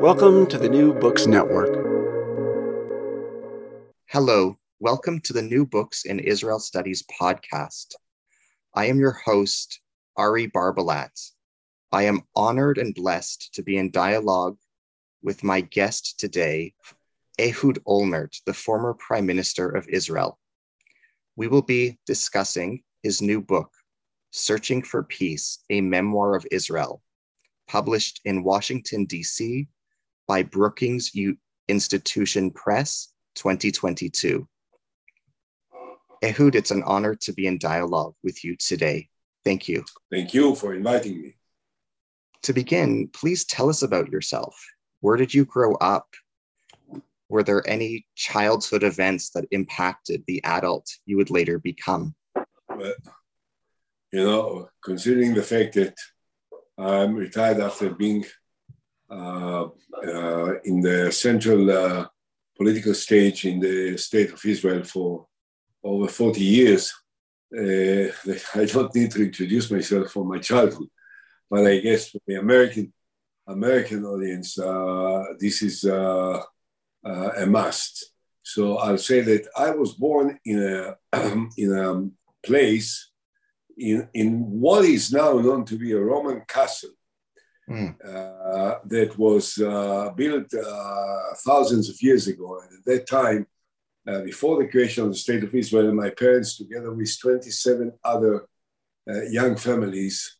Welcome to the New Books Network. Hello, welcome to the New Books in Israel Studies podcast. I am your host, Ari Barbalat. I am honored and blessed to be in dialogue with my guest today, Ehud Olmert, the former Prime Minister of Israel. We will be discussing his new book, Searching for Peace, a Memoir of Israel, published in Washington, D.C. by Brookings Institution Press 2022. Ehud, it's an honor to be in dialogue with you today. Thank you. Thank you for inviting me. To begin, please tell us about yourself. Where did you grow up? Were there any childhood events that impacted the adult you would later become? Well, you know, considering the fact that I'm retired after being in the central uh, political stage in the state of Israel for over 40 years, uh, I don't need to introduce myself from my childhood. But I guess for the American American audience, uh, this is uh, uh, a must. So I'll say that I was born in a in a place in in what is now known to be a Roman castle. Mm. Uh, that was uh, built uh, thousands of years ago. And at that time, before the creation of the State of Israel, my parents, together with 27 other young families,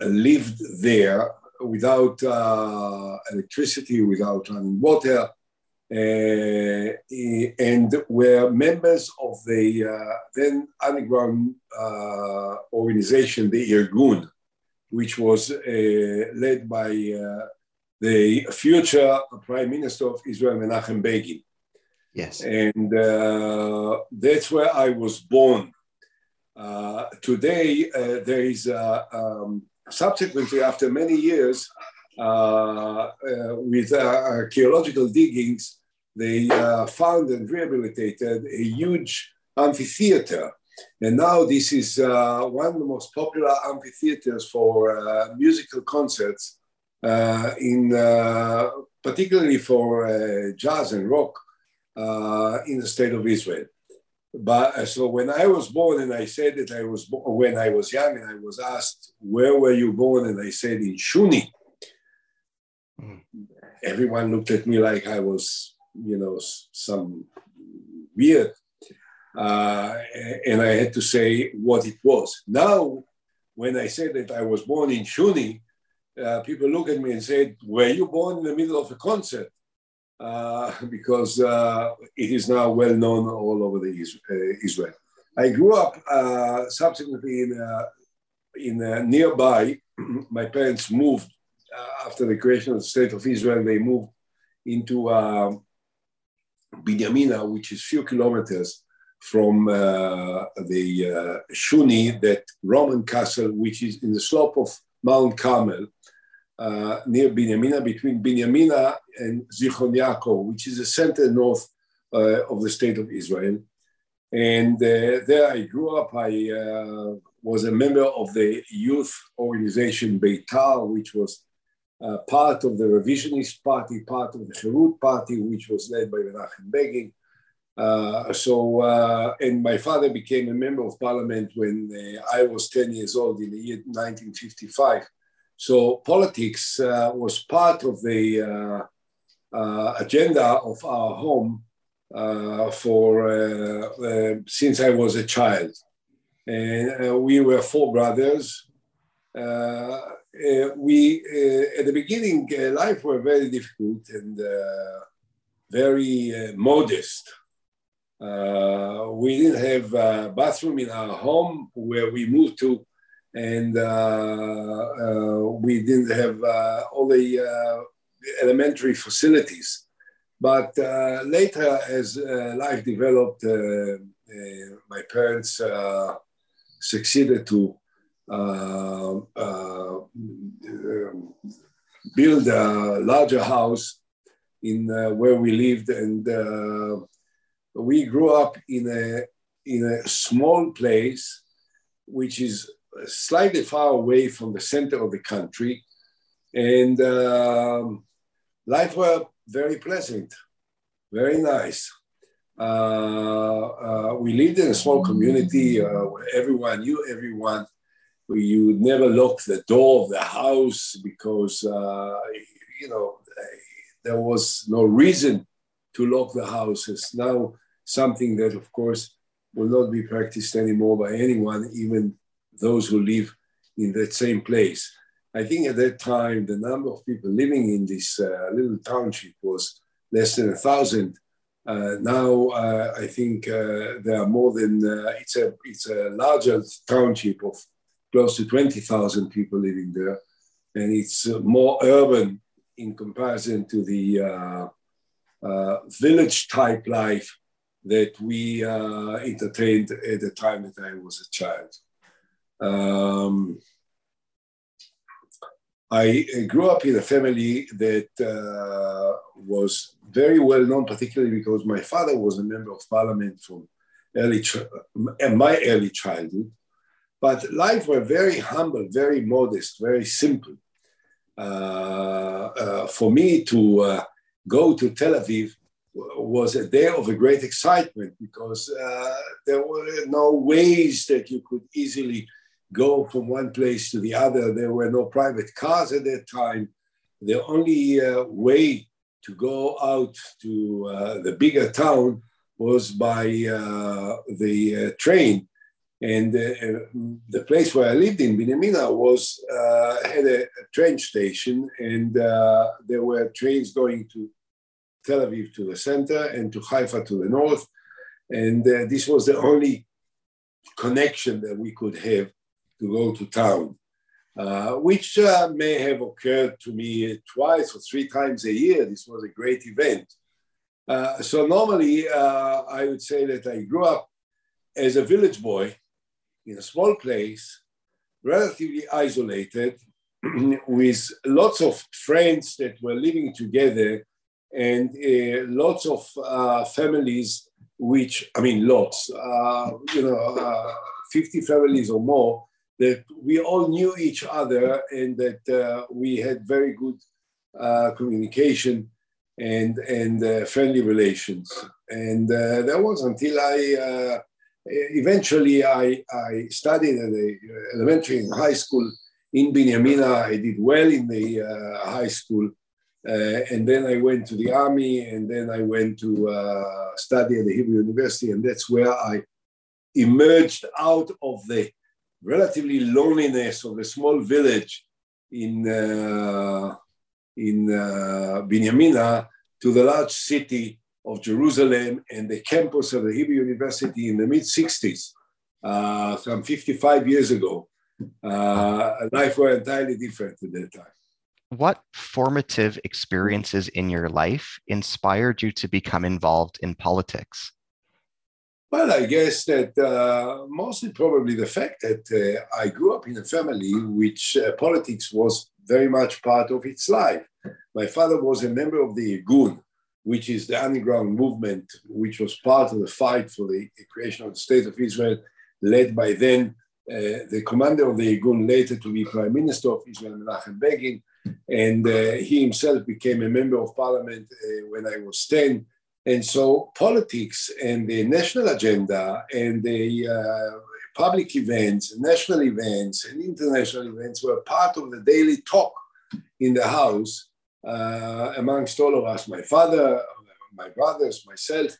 lived there without electricity, without running water, uh, and were members of the uh, then underground uh, organization, the Irgun, which was led by the future Prime Minister of Israel, Menachem Begin. Yes. And that's where I was born. today, there is um, subsequently, after many years, uh, uh, with uh, archaeological diggings, they uh, found and rehabilitated a huge amphitheater. And now this is uh, one of the most popular amphitheaters for uh, musical concerts, uh, in uh, particularly for uh, jazz and rock in the state of Israel. But so when I was born, and I said that I was bo- when I was young, and I was asked, "Where were you born?" and I said, "In Shuni." Mm. Everyone looked at me like I was you know, some weird. Uh, and I had to say what it was. Now, when I said that I was born in Shuni, uh, people look at me and said, Were you born in the middle of a concert? Uh, because uh, it is now well known all over the uh, Israel. I grew up uh, subsequently in, in nearby. My parents moved after the creation of the state of Israel. They moved into Binyamina, which is few kilometers from uh, the uh, Shuni, that Roman castle, which is in the slope of Mount Carmel. uh, near Binyamina, between Binyamina and Zichron Yaakov, which is the center north uh, of the state of Israel. And uh, there I grew up. I uh, was a member of the youth organization Beitar, which was part of the revisionist party, part of the Herut party, which was led by Menachem Begin. Uh, so, uh, and my father became a member of parliament when uh, I was 10 years old in the year 1955. So, politics uh, was part of the uh, uh agenda of our home uh, for uh, since I was a child. And we were four brothers. we, at the beginning, life were very difficult and very modest. Uh, we didn't have a bathroom in our home where we moved to, and uh, uh, we didn't have uh, all the uh, elementary facilities. But uh, later, as life developed, my parents succeeded to build a larger house in where we lived and we grew up in a in a small place which is slightly far away from the center of the country. And um, life was very pleasant very nice. Uh, uh, we lived in a small community uh, where everyone knew everyone. You never lock the door of the house because uh, you know there was no reason to lock the houses. Now something that, of course, will not be practiced anymore by anyone, even those who live in that same place. I think at that time, the number of people living in this uh, little township was less than a thousand. Uh, now, uh, I think uh, there are more than, uh, it's, a, it's a larger township of close to 20,000 people living there. And it's uh, more urban in comparison to the village type life that we uh, entertained at the time that I was a child. Um, I grew up in a family that uh, was very well known, particularly because my father was a member of parliament from early ch- my early childhood. But life were very humble, very modest, very simple. Uh, uh for me to uh, go to Tel Aviv was a day of a great excitement because uh, there were no ways that you could easily go from one place to the other. There were no private cars at that time. The only uh, way to go out to uh, the bigger town was by uh, the uh, train. And uh, the place where I lived in, Binyamina, was had a, a, train station, and there were trains going to Tel Aviv to the center and to Haifa to the north. And uh, this was the only connection that we could have to go to town, uh, which uh, may have occurred to me twice or three times a year. This was a great event. Uh, so normally, uh, I would say that I grew up as a village boy in a small place, relatively isolated, with lots of friends that were living together and uh, lots of uh, families, which I mean, lots, uh, you know, uh, 50 families or more, that we all knew each other and that uh, we had very good uh, communication and and friendly relations. And that was until I eventually I, I studied at the elementary and high school in Binyamina. I did well in the high school uh, and then I went to the army, and then I went to uh, study at the Hebrew University, and that's where I emerged out of the relatively loneliness of a small village in uh, in uh, Binyamina to the large city of Jerusalem and the campus of the Hebrew University in the mid 60s, uh, some 55 years ago. Uh, life was entirely different at that time what formative experiences in your life inspired you to become involved in politics? Well, I guess that uh, mostly probably the fact that uh, I grew up in a family which uh, politics was very much part of its life. My father was a member of the Irgun, which is the underground movement, which was part of the fight for the creation of the State of Israel, led by then uh, the commander of the Irgun, later to be Prime Minister of Israel, Menachem Begin. And uh, he himself became a member of parliament uh, when I was 10 and so politics and the national agenda and the uh, public events, national events and international events were part of the daily talk in the house uh, amongst all of us, my father, my brothers, myself,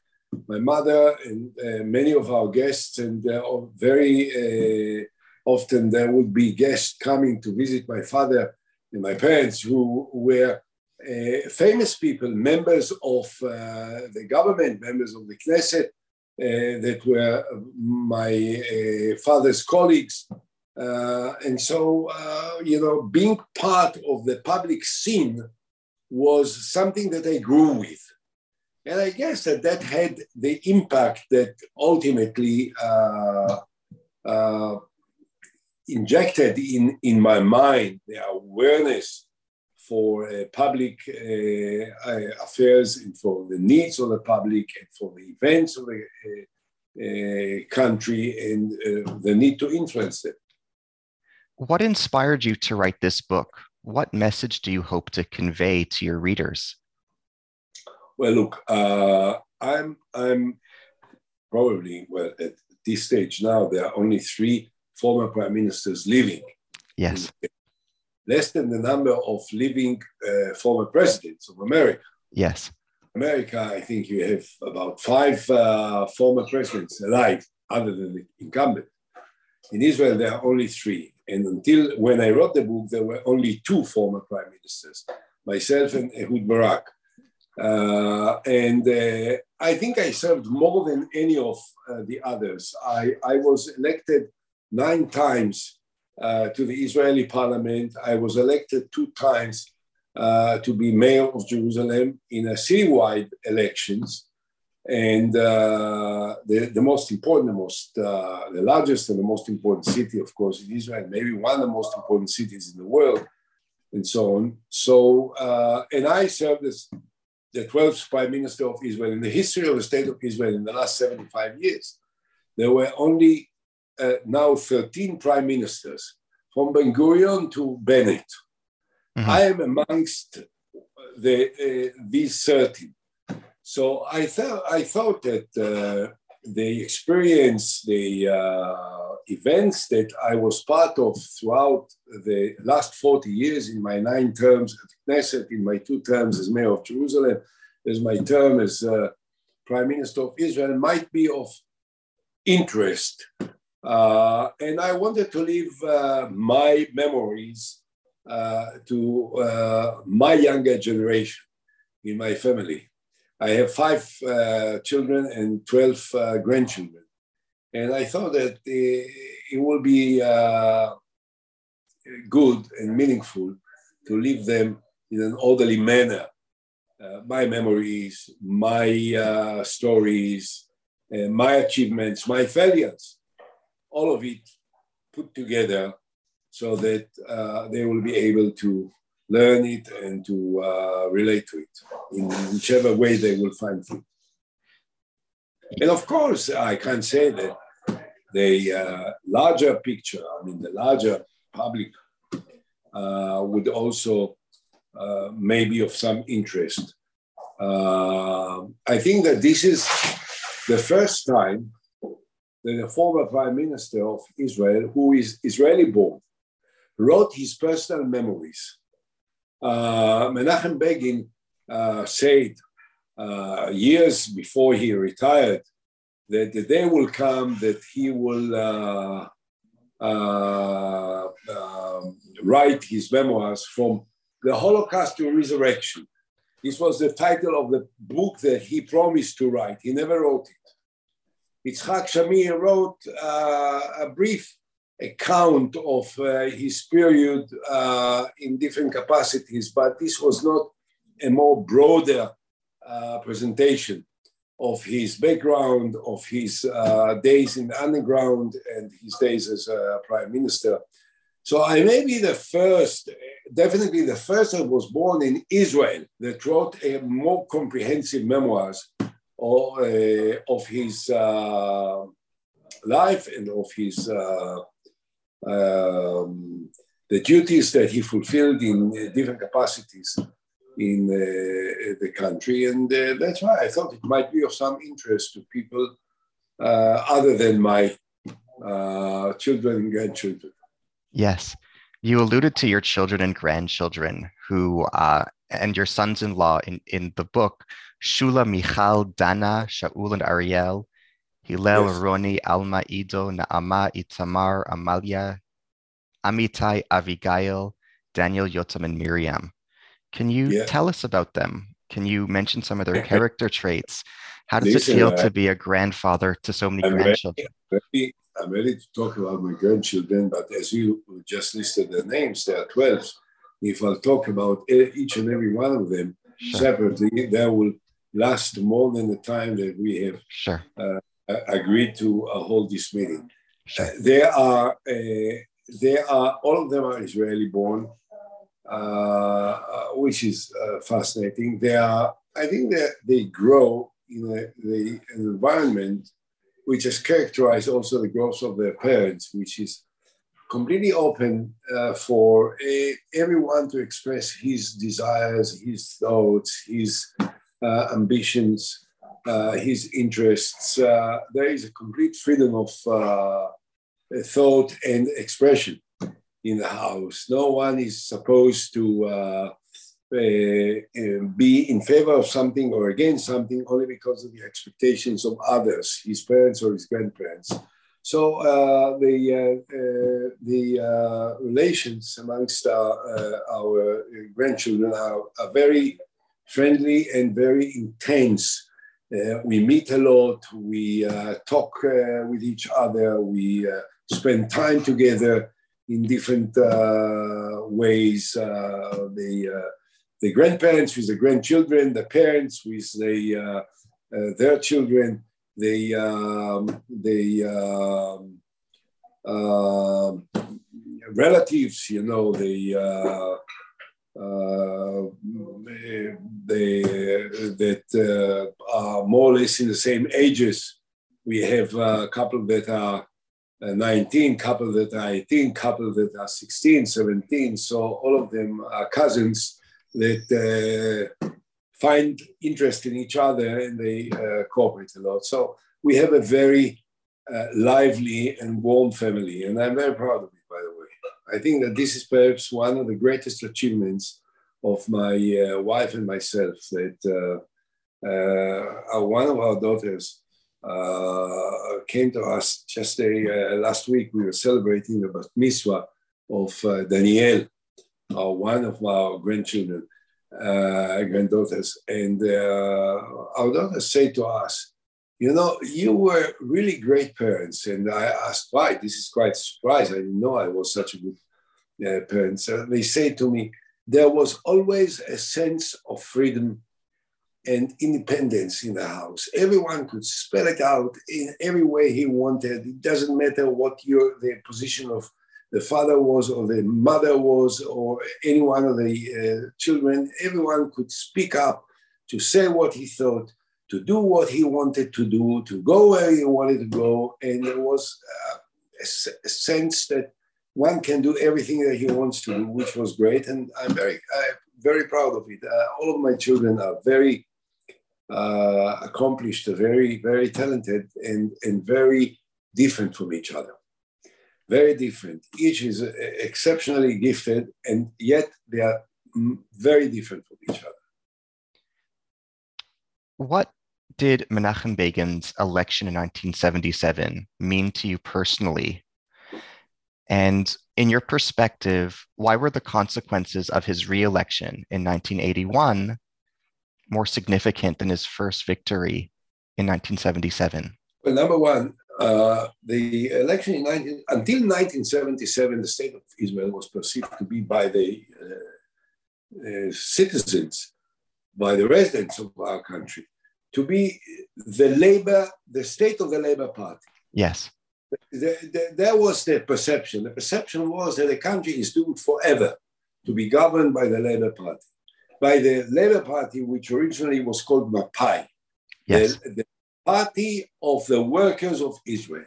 my mother, and uh, many of our guests, and uh, very often there would be guests coming to visit my father my parents who were uh, famous people, members of uh, the government, members of the Knesset, uh, that were my father's colleagues. and so, you know, being part of the public scene was something that I grew with. And I guess that that had the impact that ultimately uh, uh, injected in, in my mind the awareness for uh, public uh, uh, affairs and for the needs of the public and for the events of the uh, country and the need to influence them. What inspired you to write this book? What message do you hope to convey to your readers? Well, look, uh, I'm I'm probably well at this stage now. There are only three former prime ministers living. Yes less than the number of living uh, former presidents of America. Yes. America, I think you have about five uh, former presidents alive, other than the incumbent. In Israel, there are only three. And until when I wrote the book, there were only two former prime ministers, myself and Ehud Barak. Uh, and uh, I think I served more than any of uh, the others. I, I was elected nine times uh, to the Israeli parliament. I was elected two times uh, to be mayor of Jerusalem in a citywide elections. And uh, the, the most important, the most, uh, the largest and the most important city, of course, in Israel, maybe one of the most important cities in the world, and so on. So, uh, and I served as the 12th prime minister of Israel in the history of the state of Israel in the last 75 years. There were only uh, now 13 prime ministers, from Ben Gurion to Bennett. Mm-hmm. I am amongst the, uh, these 13. So I, thought I thought that uh, the experience, the uh, events that I was part of throughout the last 40 years in my nine terms at Knesset, in my two terms as mayor of Jerusalem, as my term as uh, prime minister of Israel, might be of interest uh, and I wanted to leave uh, my memories uh, to uh, my younger generation in my family. I have five uh, children and 12 uh, grandchildren. And I thought that it will be good and meaningful to leave them in an orderly manner. my memories, my stories, my achievements, my failures all of it put together so that uh, they will be able to learn it and to uh, relate to it in whichever way they will find fit. And of course, I can say that the uh, larger picture, I mean, the larger public uh, would also uh, maybe of some interest. Uh, I think that this is the first time the former prime minister of Israel, who is Israeli born, wrote his personal memories. Uh, Menachem Begin uh, said uh, years before he retired that the day will come that he will uh, uh, um, write his memoirs from the Holocaust to resurrection. This was the title of the book that he promised to write. He never wrote it. Yitzhak Shamir wrote uh, a brief account of uh, his period uh, in different capacities, but this was not a more broader presentation of his background, of his uh, days in the underground, and his days as a prime minister. So I may be the first, definitely the first that was born in Israel that wrote a more comprehensive memoirs of, uh, of his uh, life and of his uh, um, the duties that he fulfilled in different capacities in uh, the country. And uh, that's why I thought it might be of some interest to people uh, other than my children and grandchildren. Yes. You alluded to your children and grandchildren who, and your sons in law in, in the book, Shula, Michal, Dana, Shaul, and Ariel, Hillel, yes. Roni, Alma, Ido, Naama, Itamar, Amalia, Amitai, Avigail, Daniel, Yotam, and Miriam. Can you yeah. tell us about them? Can you mention some of their character traits? How does Listen, it feel uh, to be a grandfather to so many I'm grandchildren? Ready, ready, I'm ready to talk about my grandchildren, but as you just listed the names, there are 12. If I'll talk about each and every one of them sure. separately, that will last more than the time that we have sure. uh, agreed to uh, hold this meeting. Sure. Uh, there are, uh, there are, all of them are Israeli born. Uh, uh, which is uh, fascinating. They are, I think that they grow in a, the environment which has characterized also the growth of their parents, which is completely open uh, for a, everyone to express his desires, his thoughts, his uh, ambitions, uh, his interests. there is a complete freedom of thought and expression in the house. No one is supposed to uh, uh, be in favor of something or against something only because of the expectations of others, his parents or his grandparents. So uh, the uh, uh, the uh, relations amongst our, our grandchildren are, are, very friendly and very intense. we meet a lot. We talk with each other. We spend time together in different uh, ways. Uh, the uh, the grandparents with the grandchildren, the parents with the their children, the um, the um, um, relatives, you know, the uh, uh, that uh, are more or less in the same ages. We have a couple that are uh, 19, couple that are 18, couple that are 16, 17. So all of them are cousins that uh, find interest in each other and they uh, cooperate a lot. So we have a very uh, lively and warm family, and I'm very proud of it, by the way. I think that this is perhaps one of the greatest achievements of my uh, wife and myself that uh, one of our daughters uh, came to us just a, uh, last week. We were celebrating the bat mitzvah of uh, Danielle, one of our grandchildren, granddaughters. And our daughters say to us, you know, you were really great parents. And I asked why. This is quite a surprise. I didn't know I was such a good uh, parent. So they say to me, there was always a sense of freedom and independence in the house. Everyone could spell it out in every way he wanted. It doesn't matter what your the position of the father was or the mother was or any one of the uh, children. Everyone could speak up to say what he thought, to do what he wanted to do, to go where he wanted to go, and there was uh, a, a sense that one can do everything that he wants to do, which was great, and I'm very, uh, very proud of it. Uh, all of my children are very uh, accomplished, very, very talented, and, and very different from each other. Very different. Each is uh, exceptionally gifted, and yet they are very different from each other. What did Menachem Begin's election in 1977 mean to you personally? And in your perspective, why were the consequences of his re-election in 1981 more significant than his first victory in 1977? Well, number one, uh, the election in 19, until 1977, the state of Israel was perceived to be by the uh, uh, citizens, by the residents of our country, to be the labor, the state of the Labor Party. Yes. The, the, that was the perception. The perception was that the country is doomed forever to be governed by the Labor Party, by the Labor Party, which originally was called Mapai, yes. the, the Party of the Workers of Israel,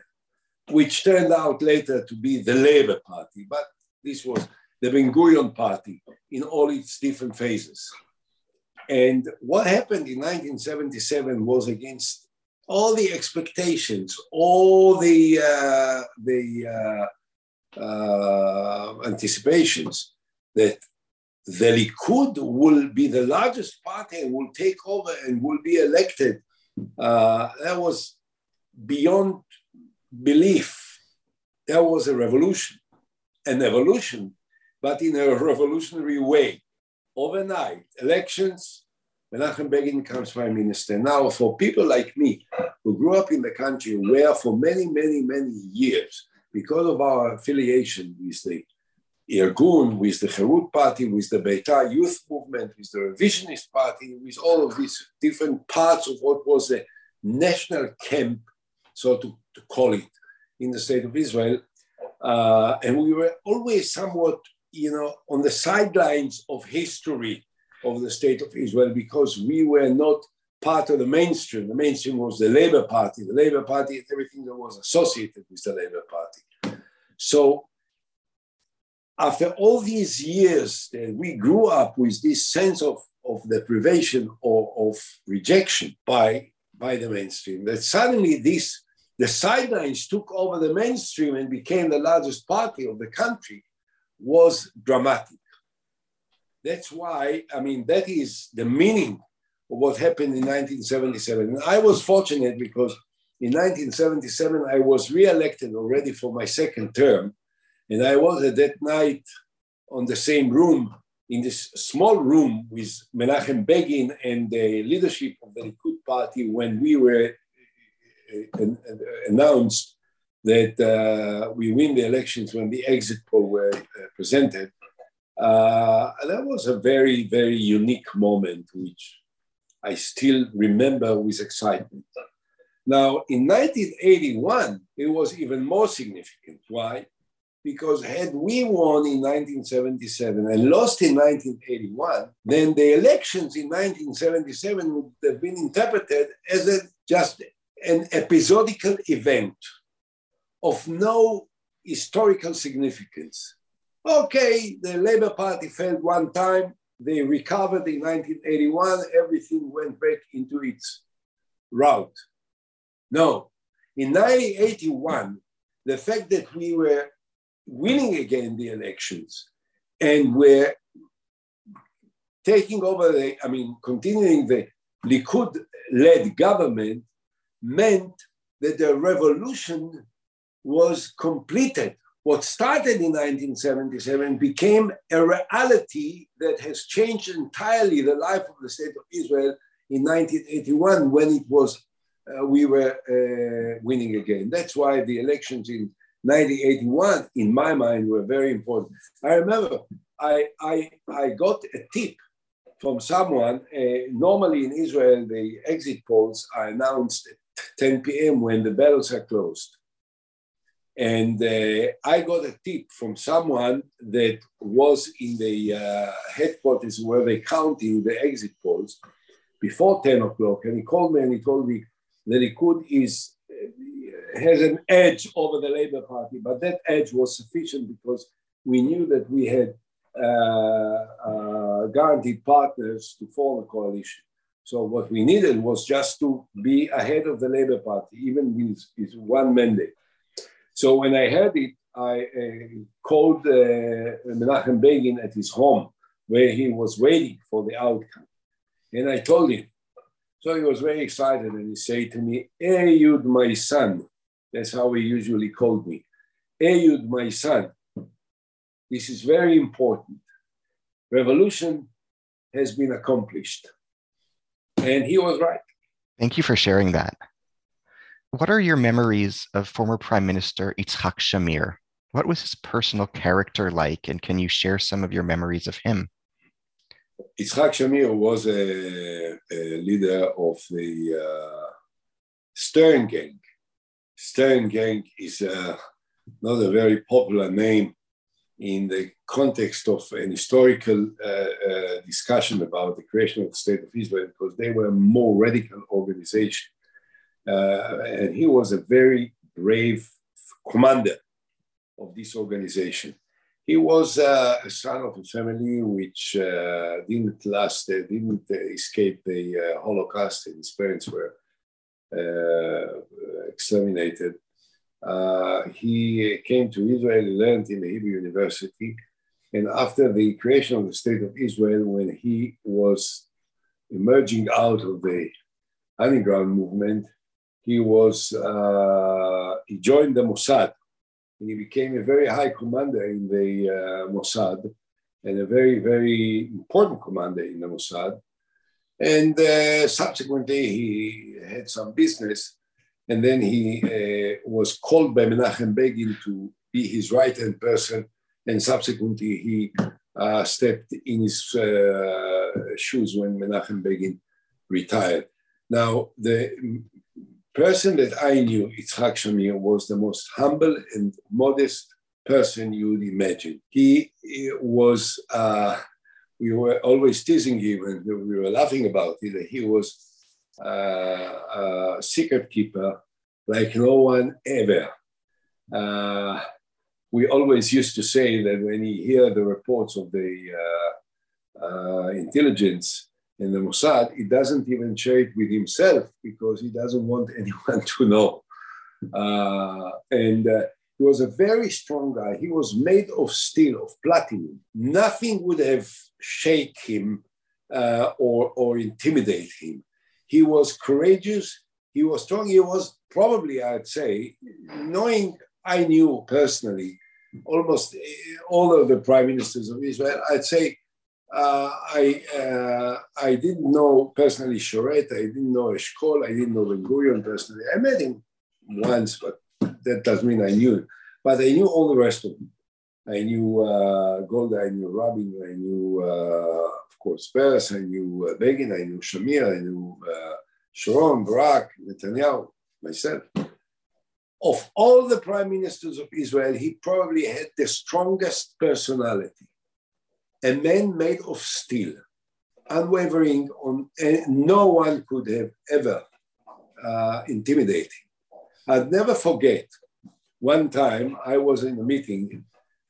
which turned out later to be the Labor Party. But this was the Ben Gurion Party in all its different phases. And what happened in 1977 was against all the expectations, all the uh, the uh, uh, anticipations that the Likud will be the largest party and will take over and will be elected. Uh, that was beyond belief. That was a revolution, an evolution, but in a revolutionary way overnight elections, Menachem Begin becomes prime minister. Now, for people like me who grew up in the country where for many, many, many years, because of our affiliation with the Irgun, with the Herut Party, with the Beitar Youth Movement, with the Revisionist Party, with all of these different parts of what was the national camp, so to, to call it, in the state of Israel. Uh, and we were always somewhat you know, on the sidelines of history of the state of Israel because we were not part of the mainstream. The mainstream was the Labour Party, the Labour Party, everything that was associated with the Labour Party. So after all these years that we grew up with this sense of, of deprivation or of rejection by, by the mainstream, that suddenly this the sidelines took over the mainstream and became the largest party of the country was dramatic. That's why, I mean, that is the meaning of what happened in 1977. And I was fortunate because in 1977, I was re-elected already for my second term. And I was at that night on the same room, in this small room with Menachem Begin and the leadership of the Likud party when we were uh, announced that uh, we win the elections when the exit poll were uh, presented. Uh, that was a very, very unique moment, which I still remember with excitement. Now, in 1981, it was even more significant. Why? Because had we won in 1977 and lost in 1981, then the elections in 1977 would have been interpreted as a, just an episodical event of no historical significance. Okay, the Labour Party failed one time, they recovered in 1981, everything went back into its route. No, in 1981, the fact that we were winning again the elections and were taking over the, I mean, continuing the Likud led government meant that the revolution was completed. What started in 1977 became a reality that has changed entirely the life of the state of Israel in 1981 when it was uh, we were uh, winning again. That's why the elections in 1981, in my mind, were very important. I remember I, I, I got a tip from someone. Uh, normally in Israel, the exit polls are announced at 10 p.m. when the ballots are closed. And uh, I got a tip from someone that was in the uh, headquarters where they counting the exit polls before 10 o'clock. And he called me and he told me that Likud is, uh, has an edge over the Labour Party, but that edge was sufficient because we knew that we had uh, uh, guaranteed partners to form a coalition. So what we needed was just to be ahead of the Labour Party, even with, with one mandate. So when I heard it, I uh, called uh, Menachem Begin at his home where he was waiting for the outcome. And I told him. So he was very excited and he said to me, Ehud, my son. That's how he usually called me. Ehud, my son. This is very important. Revolution has been accomplished. And he was right. Thank you for sharing that. What are your memories of former Prime Minister Itzhak Shamir? What was his personal character like, and can you share some of your memories of him? Yitzhak Shamir was a, a leader of the uh, Stern Gang. Stern Gang is uh, not a very popular name in the context of an historical uh, uh, discussion about the creation of the state of Israel because they were a more radical organization. Uh, and he was a very brave commander of this organization. He was uh, a son of a family which uh, didn't last, uh, didn't escape the Holocaust, and his parents were exterminated. Uh, he came to Israel, learned in the Hebrew University, and after the creation of the State of Israel, when he was emerging out of the underground movement, he was he joined the Mossad and he became a very high commander in the uh, Mossad and a very, very important commander in the Mossad. And uh, subsequently, he had some business, and then he uh, was called by Menachem Begin to be his right hand person, and subsequently, he uh, stepped in his uh, shoes when Menachem Begin retired. Now, the person that I knew, Yitzhak Shamir, was the most humble and modest person you would imagine. He, he was, uh, we were always teasing him and we were laughing about it, he was uh, a secret keeper like no one ever. Uh, we always used to say that when he hear the reports of the uh, uh, intelligence in the Mossad, he doesn't even share it with himself because he doesn't want anyone to know. Uh, and uh, he was a very strong guy. He was made of steel, of platinum. Nothing would have shake him uh, or, or intimidate him. He was courageous. He was strong. He was probably, I'd say, knowing I knew personally almost all of the prime ministers of Israel, I'd say uh, I uh, I didn't know personally Sharett, I didn't know Eshkol, I didn't know Ben Gurion personally. I met him once, but that doesn't mean I knew him. But I knew all the rest of them. I knew uh, Golda, I knew Rabin, I knew, uh, of course, Peres, I knew uh, Begin, I knew Shamir, I knew uh, Sharon, Barak, Netanyahu, myself. Of all the prime ministers of Israel, he probably had the strongest personality a man made of steel, unwavering on, no one could have ever uh, intimidated. I'd never forget one time I was in a meeting.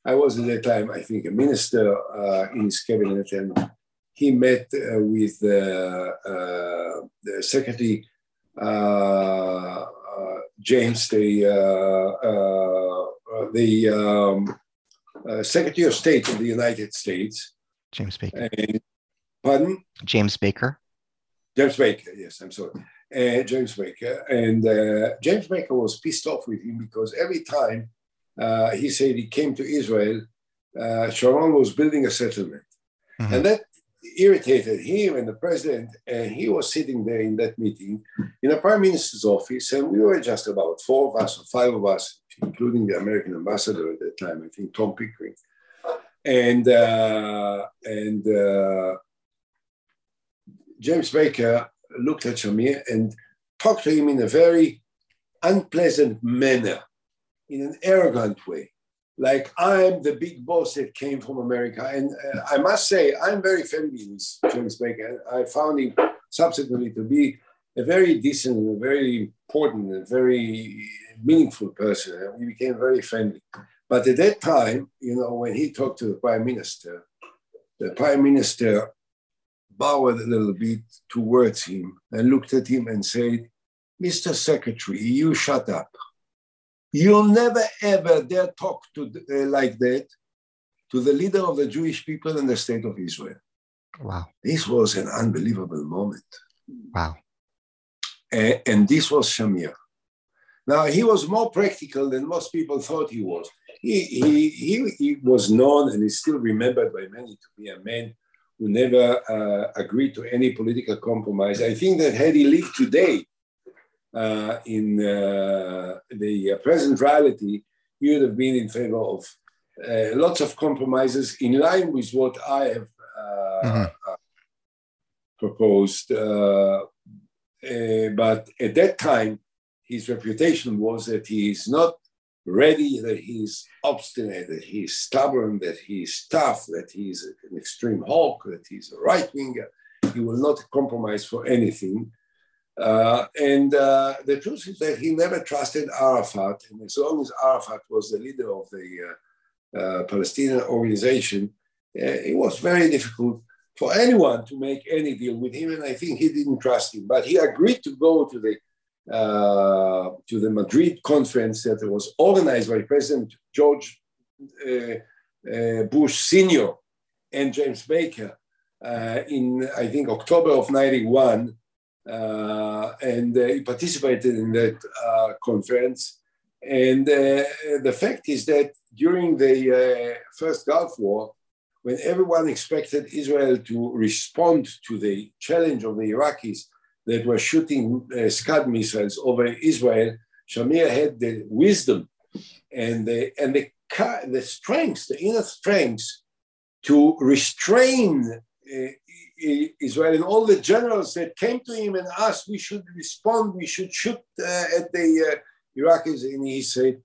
I was at that time, I think, a minister uh, in his cabinet, and he met uh, with uh, uh, the secretary uh, James, the the um, uh, Secretary of State of the United States. James Baker. And, pardon? James Baker. James Baker, yes, I'm sorry. Uh, James Baker. And uh, James Baker was pissed off with him because every time uh, he said he came to Israel, uh, Sharon was building a settlement. Mm-hmm. And that irritated him and the president. And he was sitting there in that meeting in the prime minister's office. And we were just about four of us or five of us including the American ambassador at that time, I think Tom Pickering. And, uh, and uh, James Baker looked at Shamir and talked to him in a very unpleasant manner, in an arrogant way. Like I'm the big boss that came from America. And uh, I must say, I'm very friendly with James Baker. I found him subsequently to be a very decent, a very important, a very meaningful person. We became very friendly. But at that time, you know, when he talked to the prime minister, the prime minister bowed a little bit towards him and looked at him and said, Mr. Secretary, you shut up. You'll never ever dare talk to uh, like that to the leader of the Jewish people and the state of Israel. Wow. This was an unbelievable moment. Wow. Uh, and this was Shamir. Now, he was more practical than most people thought he was. He, he, he, he was known and is still remembered by many to be a man who never uh, agreed to any political compromise. I think that had he lived today uh, in uh, the present reality, he would have been in favor of uh, lots of compromises in line with what I have uh, mm-hmm. proposed. Uh, uh, but at that time, his reputation was that he is not ready, that he is obstinate, that he is stubborn, that he is tough, that he is an extreme hawk, that he's a right winger. He will not compromise for anything. Uh, and uh, the truth is that he never trusted Arafat. And as long as Arafat was the leader of the uh, uh Palestinian organization, uh, it was very difficult for anyone to make any deal with him. And I think he didn't trust him. But he agreed to go to the uh, to the Madrid conference that was organized by President George Bush Sr. and James Baker in, I think, October of 91 uh, and uh, he participated in that uh, conference. And the fact is that during the first Gulf War, when everyone expected Israel to respond to the challenge of the Iraqis that were shooting uh, Scud missiles over Israel, Shamir had the wisdom and the, and the, the strength, the inner strength to restrain uh, Israel and all the generals that came to him and asked, we should respond, we should shoot uh, at the uh, Iraqis. And he said,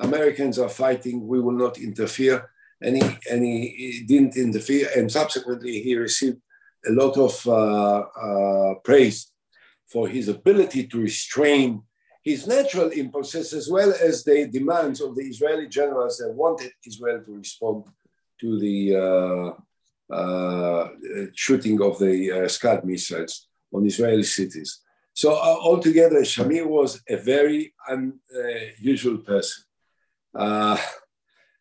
Americans are fighting, we will not interfere. And he, and he, didn't interfere. And subsequently, he received a lot of uh, uh, praise for his ability to restrain his natural impulses as well as the demands of the Israeli generals that wanted Israel to respond to the uh, shooting of the uh, Scud missiles on Israeli cities. So uh, altogether, Shamir was a very unusual person.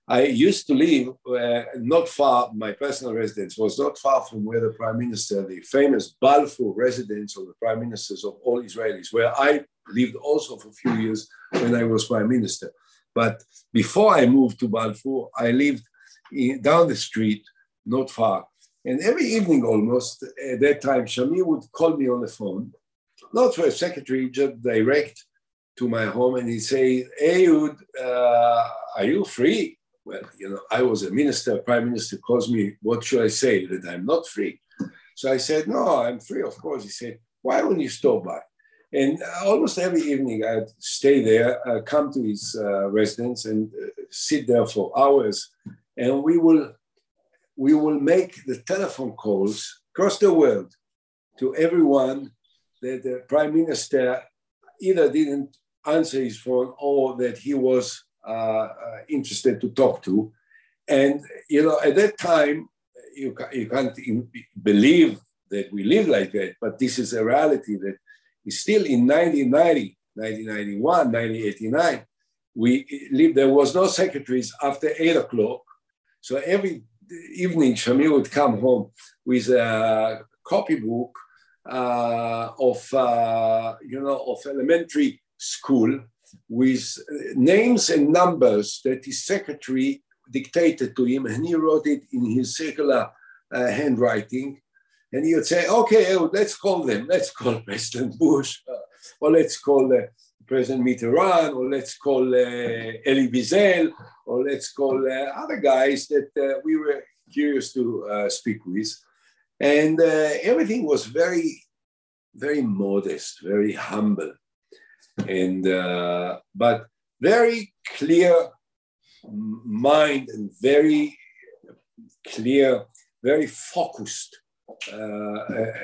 I used to live uh, not far, my personal residence was not far from where the prime minister, the famous Balfour residence of the prime ministers of all Israelis, where I lived also for a few years when I was prime minister. But before I moved to Balfour, I lived in, down the street not far. And every evening almost, at that time, Shamir would call me on the phone, not for a secretary, just direct to my home, and he'd say, Ehud, uh, are you free? Well, you know, I was a minister, prime minister calls me, what should I say? That I'm not free. So I said, No, I'm free, of course. He said, Why won't you stop by? And almost every evening I'd stay there, uh, come to his uh, residence and uh, sit there for hours. And we will we will make the telephone calls across the world to everyone that the prime minister either didn't answer his phone or that he was uh, uh, interested to talk to. And, you know, at that time, you, you can't believe that we live like that, but this is a reality that is still in 1990, 1991, 1989. We lived, there was no secretaries after eight o'clock. So every evening, Shamir would come home with a copybook uh, of, uh, you know, of elementary school with names and numbers that his secretary dictated to him, and he wrote it in his circular uh, handwriting. And he would say, okay, let's call them. Let's call President Bush, uh, or let's call uh, President Mitterrand, or let's call uh, Elie Wiesel, or let's call uh, other guys that uh, we were curious to uh, speak with. And uh, everything was very, very modest, very humble, and uh, but very clear mind and very clear, very focused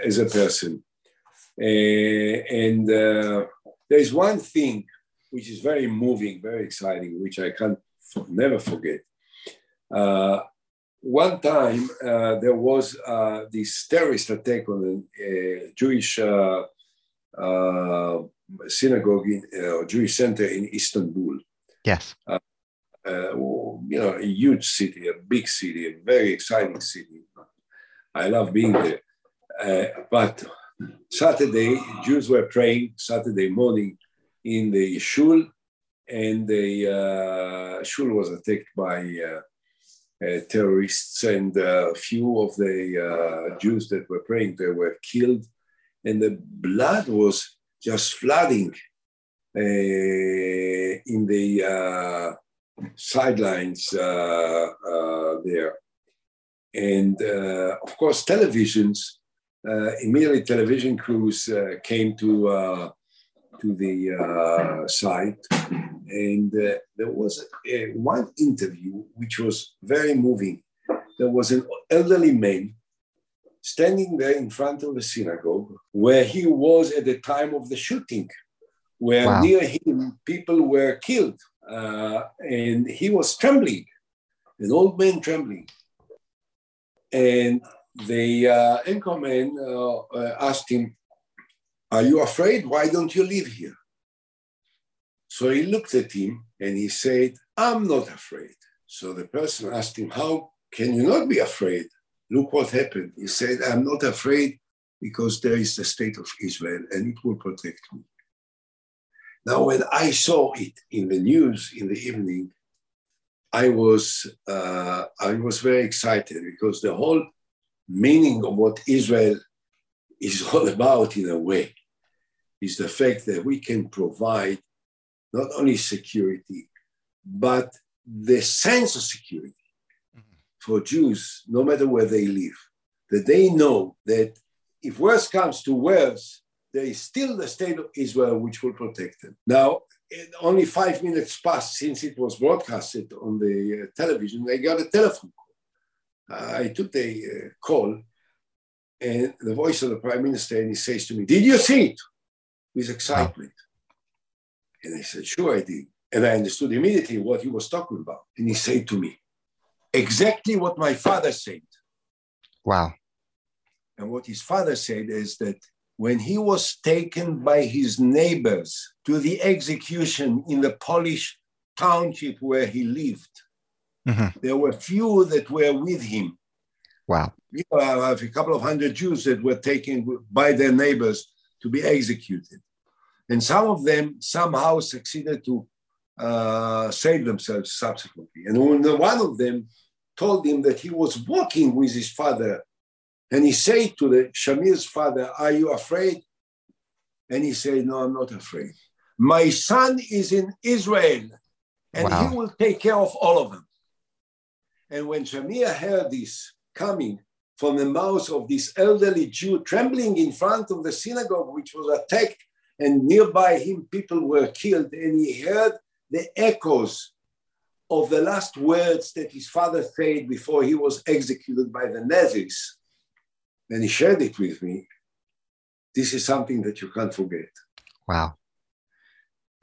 as a person. and there's one thing which is very moving, very exciting, which I can't never forget. Uh, one time uh, there was uh, this terrorist attack on a, Jewish uh, uh, synagogue in, or uh, Jewish center in Istanbul. Yes. you know, a huge city, a big city, a very exciting city. I love being there. but Saturday, Jews were praying Saturday morning in the shul, and the uh, shul was attacked by uh, uh, terrorists, and a few of the uh, Jews that were praying there were killed, and the blood was just flooding uh, in the sidelines there. And of course, televisions uh, immediately television crews uh, came to uh, to the uh, site, and uh, there was a, one interview which was very moving. There was an elderly man standing there in front of the synagogue where he was at the time of the shooting, where wow. near him people were killed, uh, and he was trembling, an old man trembling, and the uh, uh, uh, asked him, Are you afraid? Why don't you live here? So he looked at him and he said, I'm not afraid. So the person asked him, How can you not be afraid? Look what happened. He said, I'm not afraid because there is the state of Israel and it will protect me. Now, when I saw it in the news in the evening, I was uh, I was very excited because the whole meaning of what Israel is all about, in a way, is the fact that we can provide not only security, but the sense of security mm-hmm. for Jews, no matter where they live, that they know that if worse comes to worse, there is still the state of Israel which will protect them. Now, only five minutes passed since it was broadcasted on the uh, television. I got a telephone call I took the uh, call and the voice of the prime minister, and he says to me, Did you see it? With excitement. And I said, Sure, I did. And I understood immediately what he was talking about. And he said to me, Exactly what my father said. Wow. And what his father said is that when he was taken by his neighbors to the execution in the Polish township where he lived, Mm-hmm. There were few that were with him. Wow. You know, I have a couple of hundred Jews that were taken by their neighbors to be executed. And some of them somehow succeeded to uh, save themselves subsequently. And one of them told him that he was walking with his father. And he said to the Shamir's father, Are you afraid? And he said, No, I'm not afraid. My son is in Israel, and wow. he will take care of all of them. And when Shamir heard this coming from the mouth of this elderly Jew trembling in front of the synagogue, which was attacked, and nearby him people were killed, and he heard the echoes of the last words that his father said before he was executed by the Nazis, and he shared it with me. This is something that you can't forget. Wow.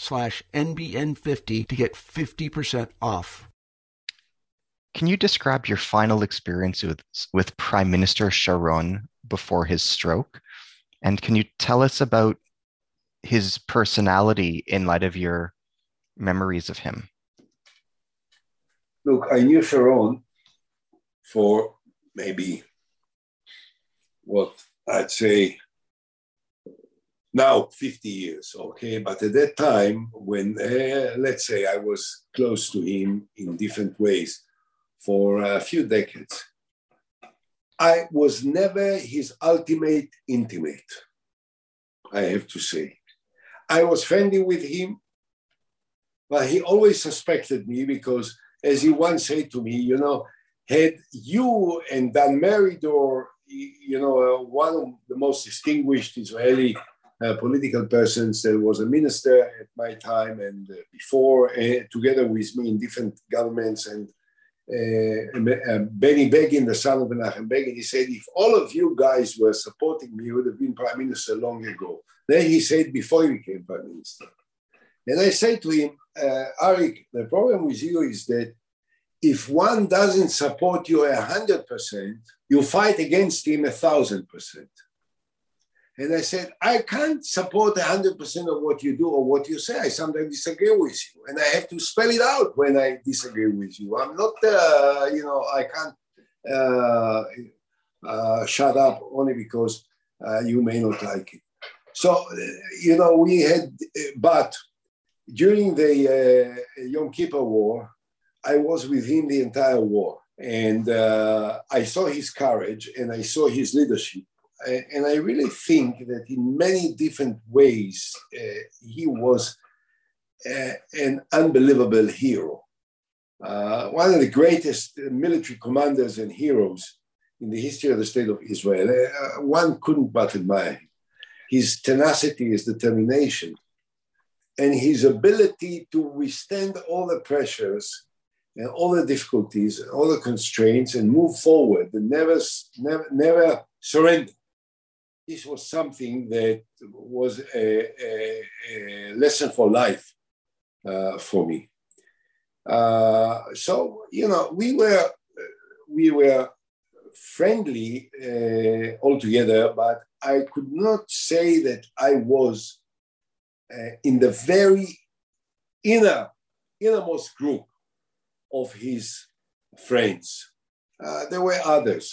slash NBN50 to get 50% off. Can you describe your final experience with, with Prime Minister Sharon before his stroke? And can you tell us about his personality in light of your memories of him? Look, I knew Sharon for maybe what I'd say now 50 years, okay? But at that time, when, uh, let's say, I was close to him in different ways for a few decades, I was never his ultimate intimate, I have to say. I was friendly with him, but he always suspected me because, as he once said to me, you know, had you and Dan Meridor, you know, uh, one of the most distinguished Israeli uh, political persons. There was a minister at my time and uh, before, uh, together with me in different governments, and uh, Benny Begin, the son of Menachem Begin, he said, if all of you guys were supporting me, you would have been prime minister long ago. Then he said, before he became prime minister. And I said to him, uh, Arik, the problem with you is that if one doesn't support you a hundred percent, you fight against him a thousand percent. And I said, I can't support 100% of what you do or what you say. I sometimes disagree with you. And I have to spell it out when I disagree with you. I'm not, uh, you know, I can't uh, uh, shut up only because uh, you may not like it. So, you know, we had, but during the uh, Yom Kippur War, I was with him the entire war. And uh, I saw his courage and I saw his leadership and I really think that in many different ways, uh, he was uh, an unbelievable hero. Uh, one of the greatest military commanders and heroes in the history of the state of Israel. Uh, one couldn't but admire him. His tenacity, his determination, and his ability to withstand all the pressures and all the difficulties, all the constraints, and move forward and never, never, never surrender this was something that was a, a, a lesson for life uh, for me. Uh, so you know, we were we were friendly uh, altogether, but I could not say that I was uh, in the very inner innermost group of his friends. Uh, there were others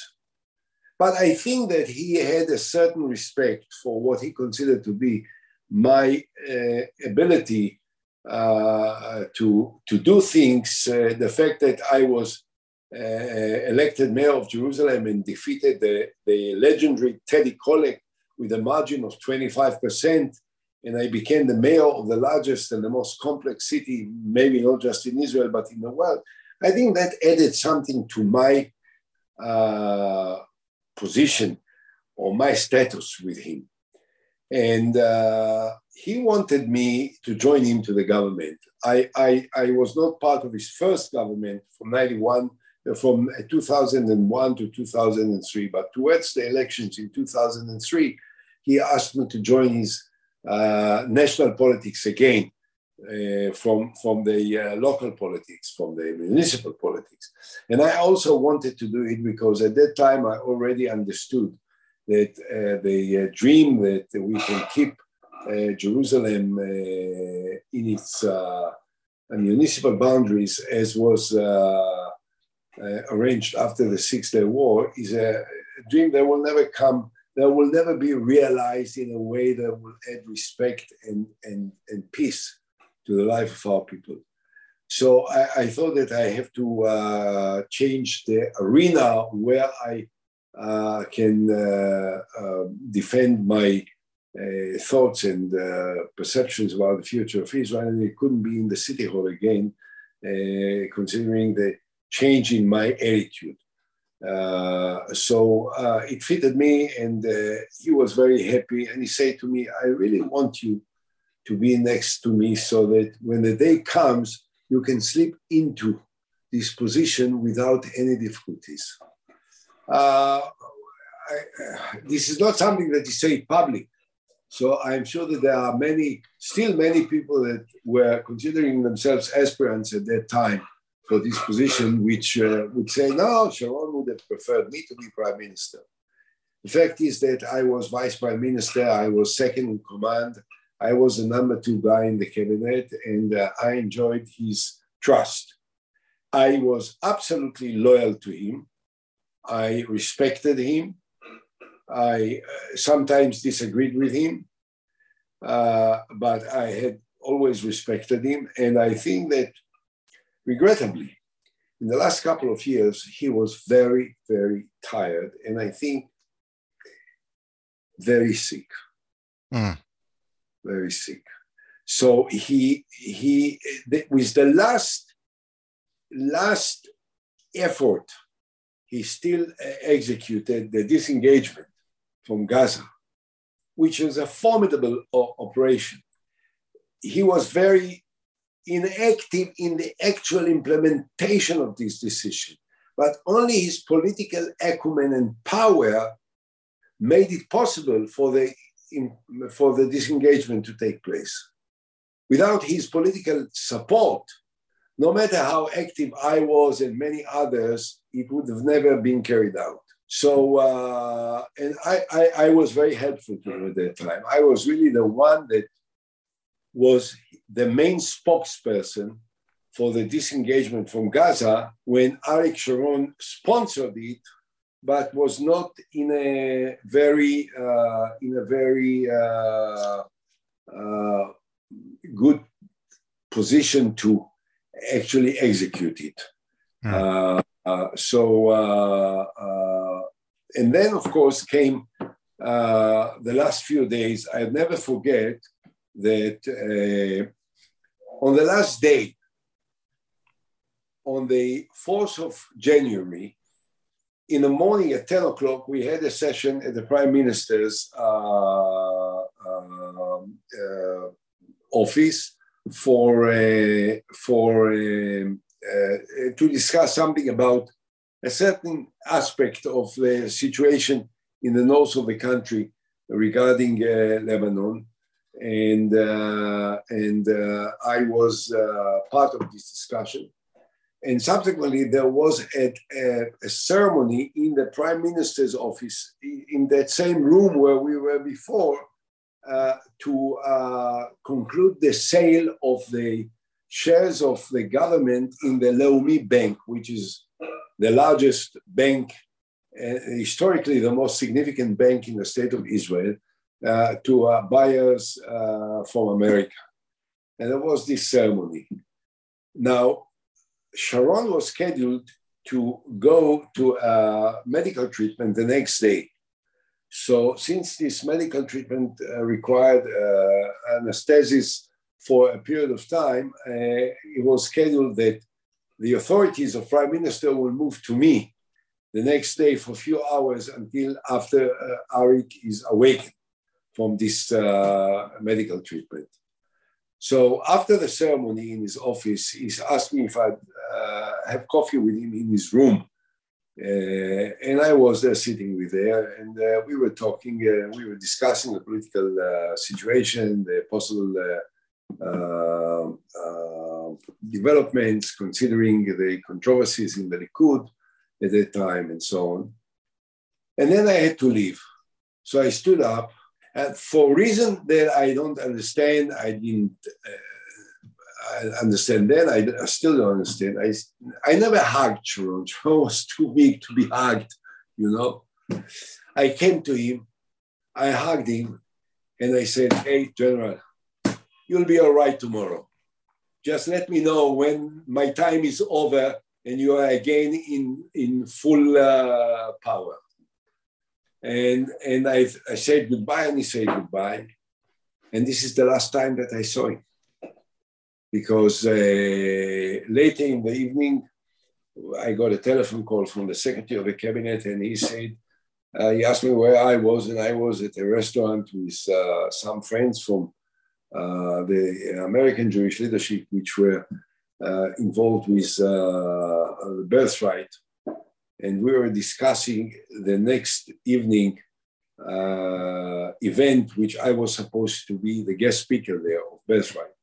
but I think that he had a certain respect for what he considered to be my uh, ability uh, to, to do things. Uh, the fact that I was uh, elected mayor of Jerusalem and defeated the, the legendary Teddy Kollek with a margin of 25%. And I became the mayor of the largest and the most complex city, maybe not just in Israel, but in the world. I think that added something to my uh, position or my status with him. And uh, he wanted me to join him to the government. I, I, I was not part of his first government from 91, uh, from 2001 to 2003, but towards the elections in 2003, he asked me to join his uh, national politics again uh, from, from the uh, local politics, from the municipal politics. And I also wanted to do it because at that time I already understood that uh, the uh, dream that we can keep uh, Jerusalem in its municipal boundaries as was arranged after the Six Day War is a dream that will never come that will never be realized in a way that will add respect and, and, and peace to the life of our people. So I, I thought that I have to uh, change the arena where I uh, can uh, um, defend my uh, thoughts and uh, perceptions about the future of Israel, and it couldn't be in the city hall again, uh, considering the change in my attitude. so it fitted me, and he was very happy. And he said to me, "I really want you to be next to me so that when the day comes, you can slip into this position without any difficulties. Uh, I, this is not something that is said public. So I'm sure that there are many, still many people that were considering themselves aspirants at that time for this position, which uh, would say, no, Sharon would have preferred me to be prime minister. The fact is that I was vice prime minister, I was second in command, I was the number two guy in the cabinet and uh, I enjoyed his trust. I was absolutely loyal to him. I respected him. I uh, sometimes disagreed with him, uh, but I had always respected him. And I think that, regrettably, in the last couple of years, he was very, very tired and I think very sick. Mm very sick. So he he with the last last effort, he still uh, executed the disengagement from Gaza, which was a formidable uh, operation. He was very inactive in the actual implementation of this decision, but only his political acumen and power made it possible for the, for the disengagement to take place. Without his political support, no matter how active I was and many others, it would have never been carried out. So, uh, and I, I, I, was very helpful to him at that time. I was really the one that was the main spokesperson for the disengagement from Gaza when Arik Sharon sponsored it, but was not in a very, uh, in a very uh, uh good position to actually execute it. Mm. Uh, so, uh, uh, and then of course came the last few days. I'll never forget that on the last day, on the 4th of January, in the morning at 10 o'clock, we had a session at the Prime Minister's uh, uh, uh, office for, for um, uh, to discuss something about a certain aspect of the situation in the north of the country regarding uh, Lebanon. And, uh, and I was part of this discussion. And subsequently, there was a, a, a, ceremony in the prime minister's office in that same room where we were before uh, to uh, conclude the sale of the shares of the government in the Leumi Bank, which is the largest bank, uh, historically the most significant bank in the state of Israel, uh, to uh, buyers uh, from America. And there was this ceremony. Now, Sharon was scheduled to go to medical treatment the next day. So, since this medical treatment uh, required uh, anesthesis for a period of time, uh, it was scheduled that the authorities of prime minister will move to me the next day for a few hours until after uh, Arik is awakened from this uh, medical treatment. So after the ceremony in his office, he's asked me if I'd have coffee with him in his room. Uh, and I was there sitting with there, and uh, we were talking, uh, we were discussing the political uh, situation, the possible uh, uh, uh, developments, considering the controversies in the Likud at that time and so on. And then I had to leave. So I stood up, and for reason that I don't understand, I didn't uh, understand then. I, I, still don't understand. I, I never hugged Sharon. Sharon was too big to be hugged, you know. I came to him, I hugged him, and I said, Hey, General, you'll be all right tomorrow. Just let me know when my time is over and you are again in, in full uh, power. And, and I, I said goodbye and he said goodbye. And this is the last time that I saw him. Because uh, later in the evening, I got a telephone call from the secretary of the cabinet and he said, uh, he asked me where I was, and I was at a restaurant with uh, some friends from uh, the American Jewish leadership, which were uh, involved with uh, the birthright. And we were discussing the next evening event, which I was supposed to be the guest speaker there of birthright.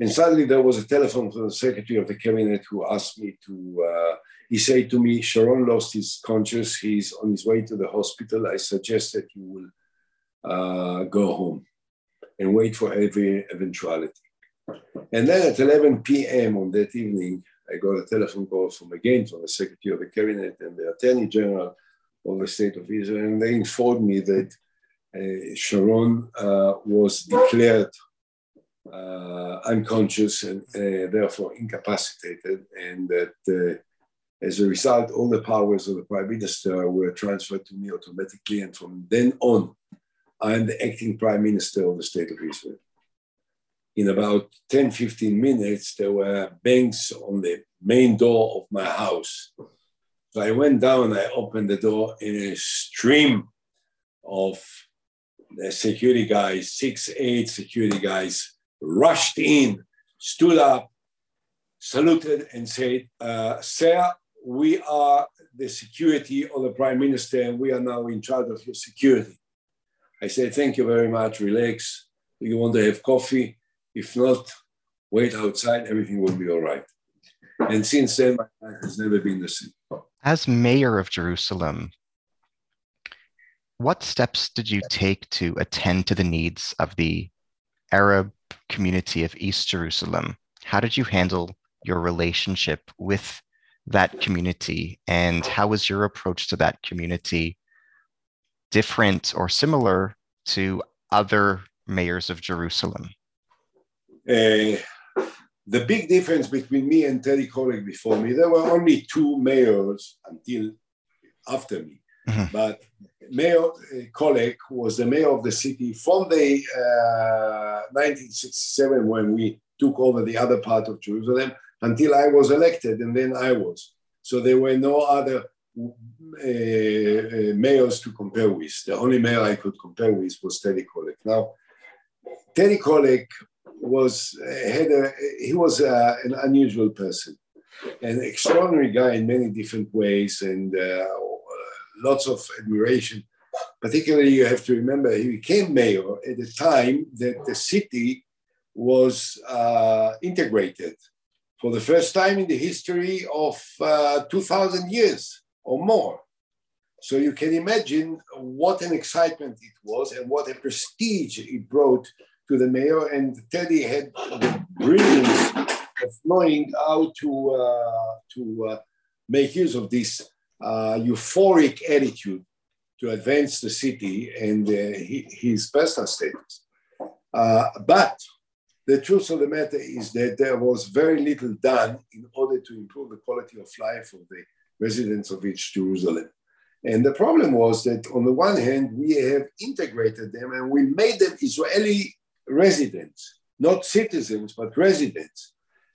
And suddenly there was a telephone from the secretary of the cabinet who asked me to, uh, he said to me, Sharon lost his conscience. He's on his way to the hospital. I suggest that you will uh, go home and wait for every eventuality. And then at 11 p.m. on that evening, I got a telephone call from again from the Secretary of the Cabinet and the Attorney General of the State of Israel, and they informed me that uh, Sharon uh, was declared uh, unconscious and uh, therefore incapacitated, and that uh, as a result, all the powers of the Prime Minister were transferred to me automatically, and from then on, I am the acting prime minister of the state of Israel. In about 10, 15 minutes, there were bangs on the main door of my house. So I went down, I opened the door, and a stream of the security guys, six, eight security guys, rushed in stood up, saluted, and said, uh, Sir, we are the security of the prime minister, and we are now in charge of your security. I said, Thank you very much, relax. Do you want to have coffee? If not, wait outside, everything will be all right. And since then, my life has never been the same. As mayor of Jerusalem, what steps did you take to attend to the needs of the Arab community of East Jerusalem? How did you handle your relationship with that community? And how was your approach to that community different or similar to other mayors of Jerusalem? Uh, the big difference between me and Teddy Kollek before me, there were only two mayors until after me. Mm-hmm. But Mayor Kollek was the mayor of the city from the uh, 1967 when we took over the other part of Jerusalem until I was elected, and then I was. So there were no other uh, uh, mayors to compare with. The only mayor I could compare with was Teddy Kollek. Now, Teddy Kollek was had a, he was a, an unusual person, an extraordinary guy in many different ways, and uh, lots of admiration. Particularly, you have to remember he became mayor at a time that the city was uh, integrated for the first time in the history of uh, 2,000 years or more. So you can imagine what an excitement it was and what a prestige it brought to the mayor. And Teddy had the brilliance of knowing how to, uh, to uh, make use of this euphoric attitude to advance the city and uh, his personal status. Uh, but the truth of the matter is that there was very little done in order to improve the quality of life of the residents of East Jerusalem. And the problem was that on the one hand, we have integrated them and we made them Israeli residents, not citizens, but residents.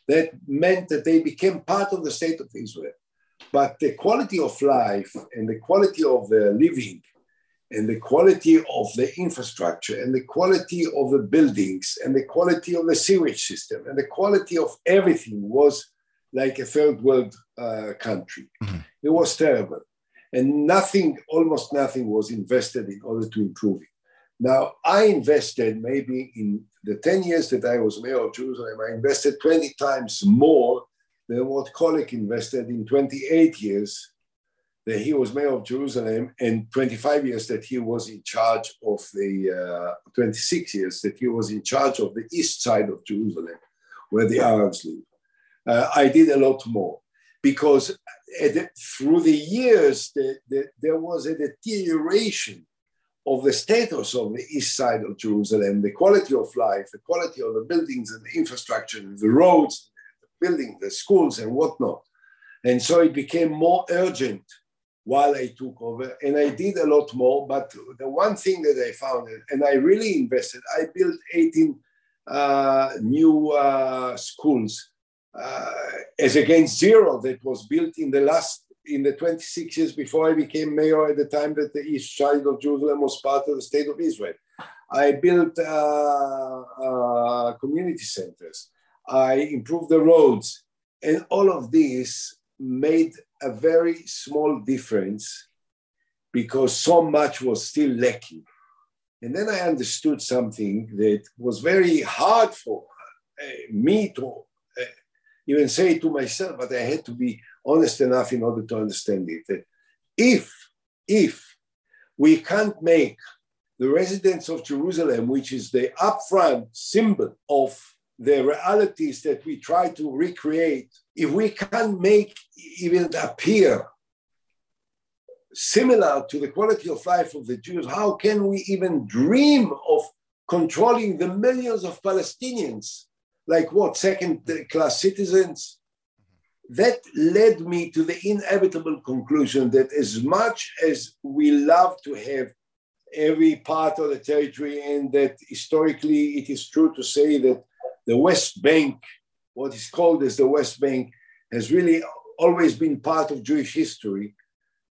That meant that they became part of the state of Israel. But the quality of life and the quality of the living and the quality of the infrastructure and the quality of the buildings and the quality of the sewage system and the quality of everything was like a third world uh, country. Mm-hmm. It was terrible. And nothing, almost nothing was invested in order to improve it. Now, I invested maybe in the 10 years that I was mayor of Jerusalem, I invested 20 times more than what Kollek invested in 28 years that he was mayor of Jerusalem and 25 years that he was in charge of the, uh, 26 years that he was in charge of the east side of Jerusalem, where the Arabs live. Uh, I did a lot more because the, through the years, the, the, there was a deterioration of the status of the east side of Jerusalem, the quality of life, the quality of the buildings and the infrastructure, and the roads, building the schools and whatnot. And so it became more urgent while I took over, and I did a lot more. But the one thing that I found, and I really invested, I built 18 uh, new uh, schools uh, as against zero that was built in the last in the 26 years before I became mayor at the time that the east side of Jerusalem was part of the state of Israel. I built uh, uh, community centers. I improved the roads. And all of this made a very small difference because so much was still lacking. And then I understood something that was very hard for uh, me to uh, even say to myself, but I had to be honest enough in order to understand it. That if, if we can't make the residents of Jerusalem, which is the upfront symbol of the realities that we try to recreate, if we can't make even appear similar to the quality of life of the Jews, how can we even dream of controlling the millions of Palestinians? Like what, second class citizens? That led me to the inevitable conclusion that as much as we love to have every part of the territory, and that historically it is true to say that the West Bank, what is called as the West Bank, has really always been part of Jewish history.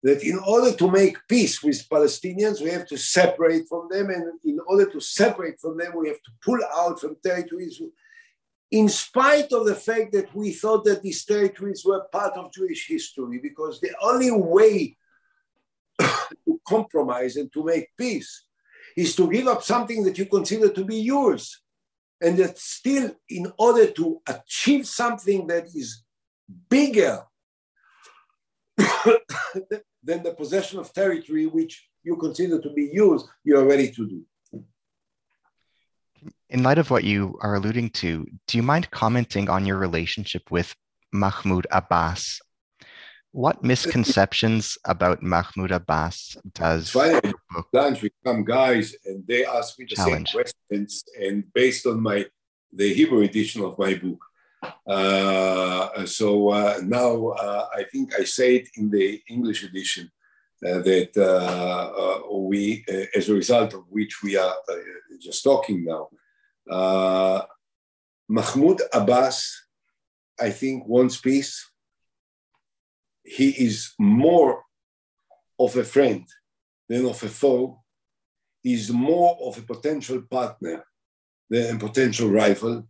That in order to make peace with Palestinians, we have to separate from them. And in order to separate from them, we have to pull out from territories in spite of the fact that we thought that these territories were part of Jewish history, because the only way to compromise and to make peace is to give up something that you consider to be yours. And that still, in order to achieve something that is bigger than the possession of territory which you consider to be yours, you are ready to do. In light of what you are alluding to, do you mind commenting on your relationship with Mahmoud Abbas? What misconceptions about Mahmoud Abbas does Finally, lunch with some guys and they ask me the challenge. same questions and based on my the Hebrew edition of my book. Uh, so uh, now uh, I think I say it in the English edition uh, that uh, uh, we, as a result of which we are just talking now, Mahmoud Abbas, I think, wants peace. He is more of a friend than of a foe. He's more of a potential partner than a potential rival.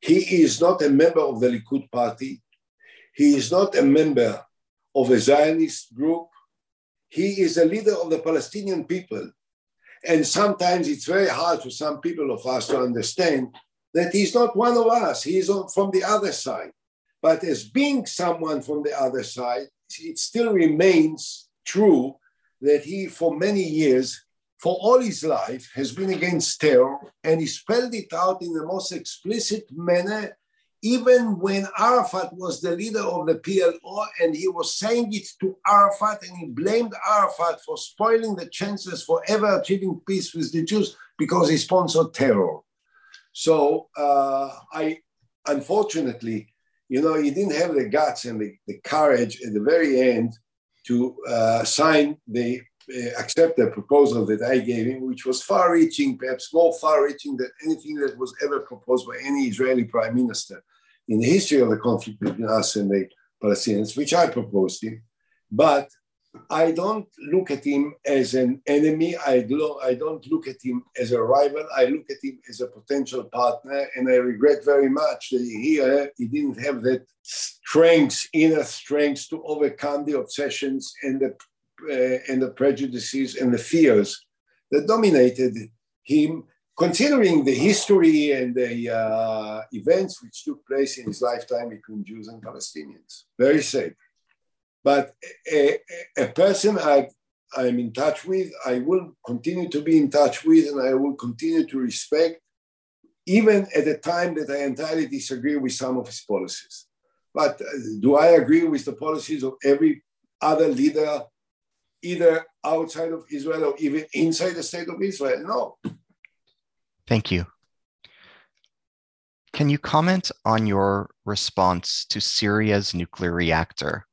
He is not a member of the Likud party. He is not a member of a Zionist group. He is a leader of the Palestinian people. And sometimes it's very hard for some people of us to understand that he's not one of us, he's from the other side. But as being someone from the other side, it still remains true that he, for many years, for all his life, has been against terror, and he spelled it out in the most explicit manner, even when Arafat was the leader of the PLO, and he was saying it to Arafat, and he blamed Arafat for spoiling the chances for ever achieving peace with the Jews because he sponsored terror. So uh, I, unfortunately, you know, he didn't have the guts and the, the courage at the very end to uh, sign the uh, accept the proposal that I gave him, which was far-reaching, perhaps more far-reaching than anything that was ever proposed by any Israeli prime minister in the history of the conflict between us and the Palestinians, which I proposed him. But I don't look at him as an enemy. I, do, I don't look at him as a rival. I look at him as a potential partner. And I regret very much that he, uh, he didn't have that strength, inner strength to overcome the obsessions and the, uh, and the prejudices and the fears that dominated him, considering the history and the uh, events which took place in his lifetime between Jews and Palestinians. Very sad. But a, a person I, I'm in touch with, I will continue to be in touch with, and I will continue to respect, even at a time that I entirely disagree with some of his policies. But uh, do I agree with the policies of every other leader, either outside of Israel or even inside the state of Israel? No. Thank you. Can you comment on your response to Syria's nuclear reactor?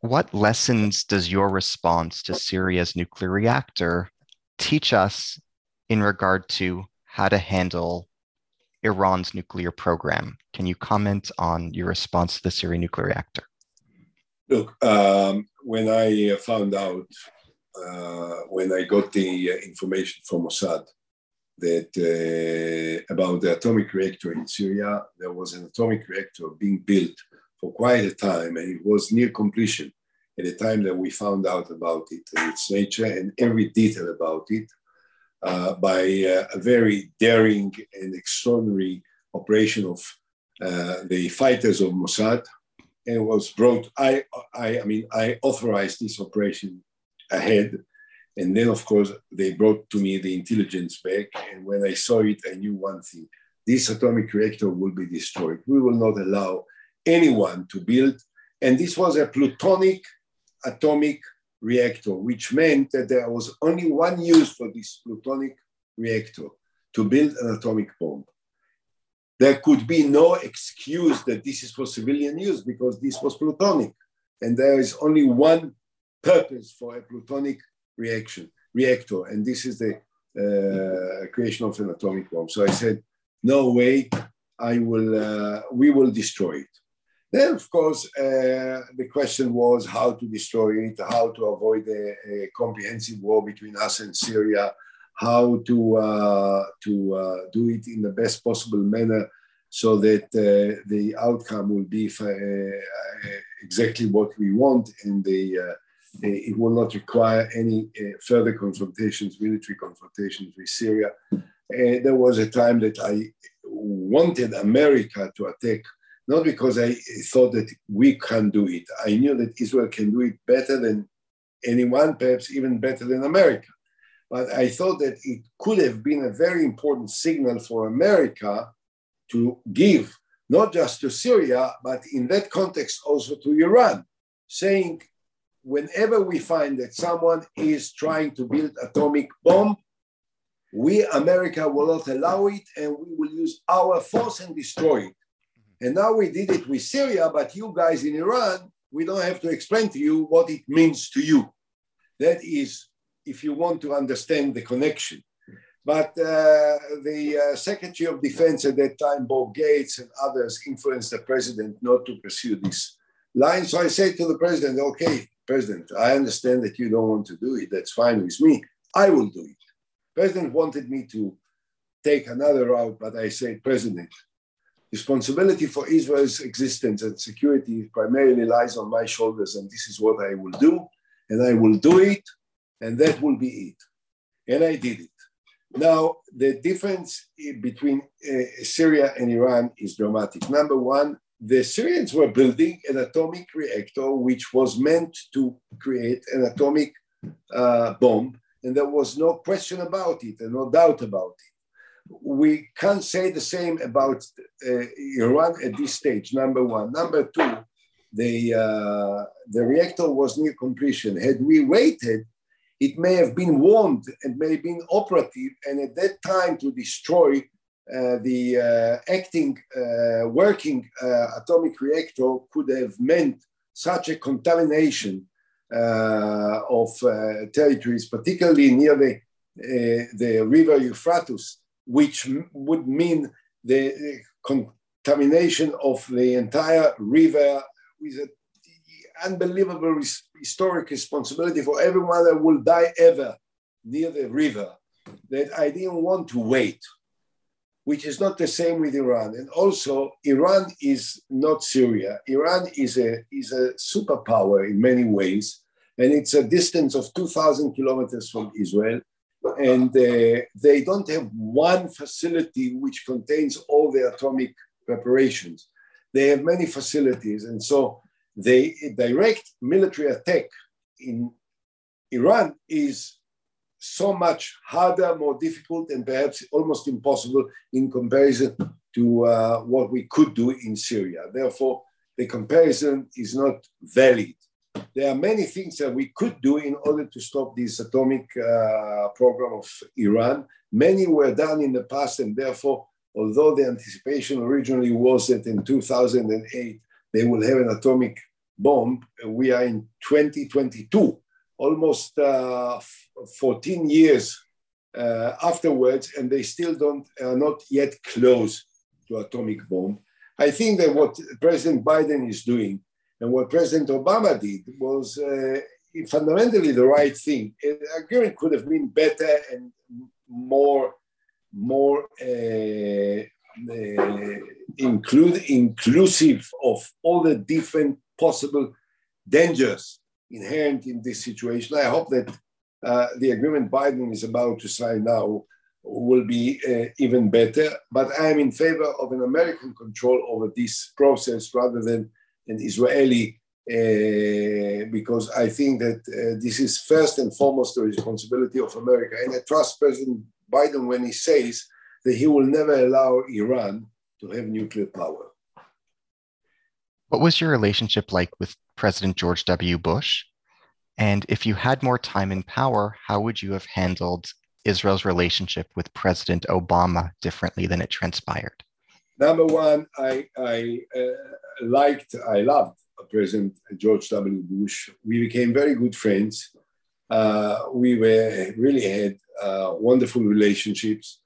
What lessons does your response to Syria's nuclear reactor teach us in regard to how to handle Iran's nuclear program? Can you comment on your response to the Syrian nuclear reactor? Look, um, when I found out, uh, when I got the uh, information from Mossad that uh, about the atomic reactor in Syria, there was an atomic reactor being built for quite a time, and it was near completion at the time that we found out about it its nature and every detail about it uh, by uh, a very daring and extraordinary operation of uh, the fighters of Mossad. And was brought, I, I, I mean, I authorized this operation ahead. And then, of course, they brought to me the intelligence back. And when I saw it, I knew one thing this atomic reactor will be destroyed. We will not allow anyone to build. And this was a plutonic atomic reactor, which meant that there was only one use for this plutonic reactor to build an atomic bomb. There could be no excuse that this is for civilian use because this was plutonic. And there is only one purpose for a plutonic reaction reactor, and this is the uh, creation of an atomic bomb. So I said, no way, I will, uh, we will destroy it. Then, of course, uh, the question was how to destroy it, how to avoid a, a, comprehensive war between us and Syria, how to uh, to uh, do it in the best possible manner so that uh, the outcome will be uh, exactly what we want and the it will not require any further confrontations, military confrontations with Syria. there was a time that I wanted America to attack not because I thought that we can do it. I knew that Israel can do it better than anyone, perhaps even better than America. But I thought that it could have been a very important signal for America to give, not just to Syria, but in that context also to Iran, saying, whenever we find that someone is trying to build atomic bomb, we, America, will not allow it and we will use our force and destroy it. And now we did it with Syria, but you guys in Iran, we don't have to explain to you what it means to you. That is, if you want to understand the connection. But uh, the uh, Secretary of Defense at that time, Bob Gates and others, influenced the president not to pursue this line. So I say to the president, okay, president, I understand that you don't want to do it. That's fine with me. I will do it. President wanted me to take another route, but I said, President, responsibility for Israel's existence and security primarily lies on my shoulders, and this is what I will do, and I will do it, and that will be it. And I did it. Now, the difference between uh, Syria and Iran is dramatic. Number one, the Syrians were building an atomic reactor which was meant to create an atomic uh, bomb, and there was no question about it and no doubt about it we can't say the same about uh, Iran at this stage, number one. Number two, the, uh, the reactor was near completion. Had we waited, it may have been warmed and may have been operative, and at that time to destroy uh, the uh, acting, uh, working uh, atomic reactor could have meant such a contamination of territories, particularly near the, the river Euphrates, which would mean the contamination of the entire river with an unbelievable historic responsibility for everyone that will die ever near the river that I didn't want to wait, which is not the same with Iran. And also, Iran is not Syria. Iran is a, is a superpower in many ways, and it's a distance of 2,000 kilometers from Israel and uh, they don't have one facility which contains all the atomic preparations. They have many facilities, and so the direct military attack in Iran is so much harder, more difficult, and perhaps almost impossible in comparison to uh, what we could do in Syria. Therefore, the comparison is not valid there are many things that we could do in order to stop this atomic uh, program of Iran. Many were done in the past, and therefore, although the anticipation originally was that in 2008 they will have an atomic bomb, we are in 2022, almost uh, 14 years uh, afterwards, and they still don't are not yet close to atomic bomb. I think that what President Biden is doing and what President Obama did was uh, fundamentally the right thing. Agreement could have been better and more, more uh, uh, include, inclusive of all the different possible dangers inherent in this situation. I hope that uh, the agreement Biden is about to sign now will be uh, even better. But I am in favor of an American control over this process rather than and Israeli, uh, because I think that uh, this is first and foremost the responsibility of America. And I trust President Biden when he says that he will never allow Iran to have nuclear power. What was your relationship like with President George W. Bush? And if you had more time in power, how would you have handled Israel's relationship with President Obama differently than it transpired? Number one, I, I uh, liked, I loved President George W. Bush. We became very good friends. Uh, we were really had uh, wonderful relationships.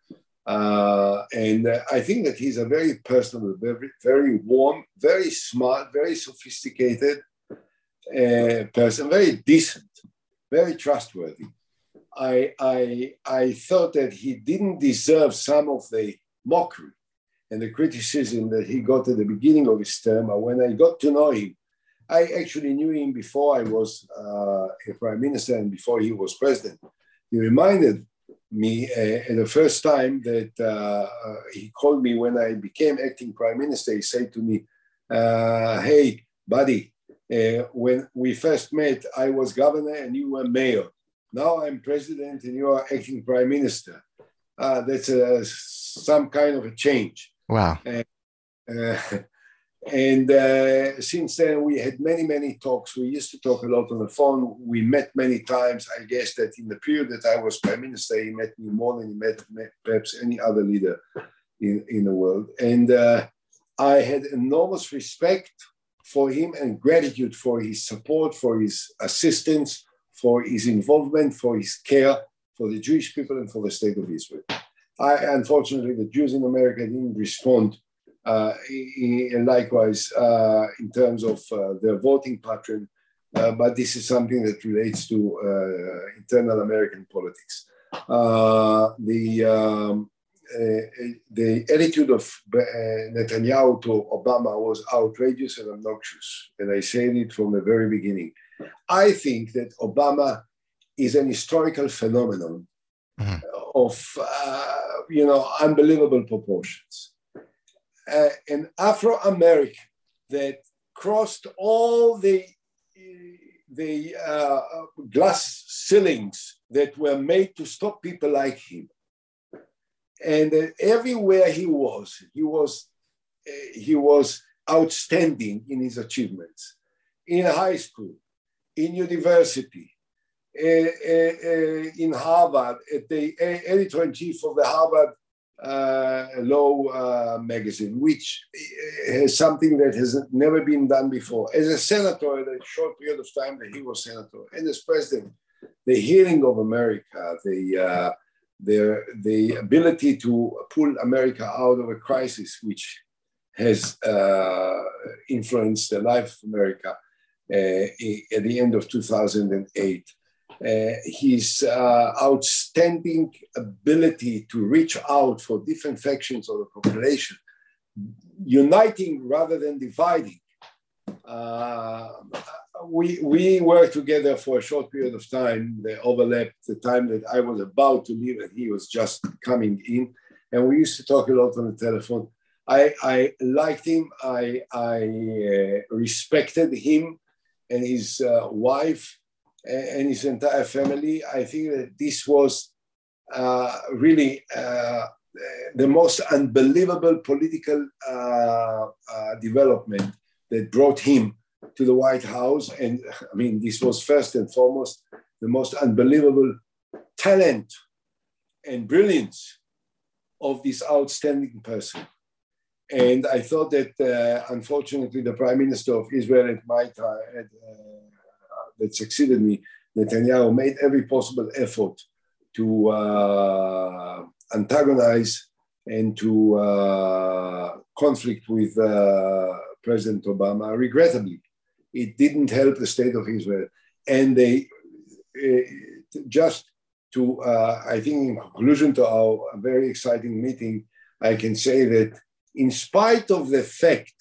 Uh, and I think that he's a very personal, very, very warm, very smart, very sophisticated uh, person, very decent, very trustworthy. I, I, I thought that he didn't deserve some of the mockery and the criticism that he got at the beginning of his term. When I got to know him, I actually knew him before I was uh, a prime minister and before he was president. He reminded me uh, the first time that uh, uh, he called me when I became acting prime minister. He said to me, uh, "Hey, buddy, uh, when we first met, I was governor and you were mayor. Now I'm president and you are acting prime minister. That's some kind of a change." Wow. And uh, since then, we had many, many talks. We used to talk a lot on the phone. We met many times. I guess that in the period that I was prime minister, he met me more than he met, met perhaps any other leader in, in the world. And uh, I had enormous respect for him and gratitude for his support, for his assistance, for his involvement, for his care for the Jewish people and for the state of Israel. I, unfortunately, the Jews in America didn't respond uh, likewise uh, in terms of uh, their voting pattern. but this is something that relates to internal American politics. the um, uh, the attitude of Netanyahu to Obama was outrageous and obnoxious. And I said it from the very beginning. I think that Obama is an historical phenomenon mm-hmm. of, uh, you know, unbelievable proportions uh, an Afro American that crossed all the the uh, glass ceilings that were made to stop people like him. And uh, everywhere he was, he was uh, he was outstanding in his achievements. In high school, in university, in Harvard, at the editor in chief of the Harvard uh, Law uh, magazine, which is something that has never been done before. As a senator, in a short period of time that he was senator, and as president, the healing of America, the uh, the the ability to pull America out of a crisis, which has uh, influenced the life of America uh, at the end of 2008 uh, his uh, outstanding ability to reach out for different factions of the population, uniting rather than dividing. Uh, we, we worked together for a short period of time. They overlapped the time that I was about to leave and he was just coming in. And we used to talk a lot on the telephone. I, I liked him. I, I uh, respected him and his uh, wife and his entire family. I think that this was uh, really uh, the most unbelievable political uh, uh, development that brought him to the White House. And I mean, this was first and foremost the most unbelievable talent and brilliance of this outstanding person. And I thought that, uh, unfortunately, the Prime Minister of Israel at my time, at, uh, that succeeded me, Netanyahu made every possible effort to uh, antagonize and to uh, conflict with uh, President Obama. Regrettably, it didn't help the state of Israel. And they uh, just to, uh, I think, in conclusion to our very exciting meeting, I can say that in spite of the fact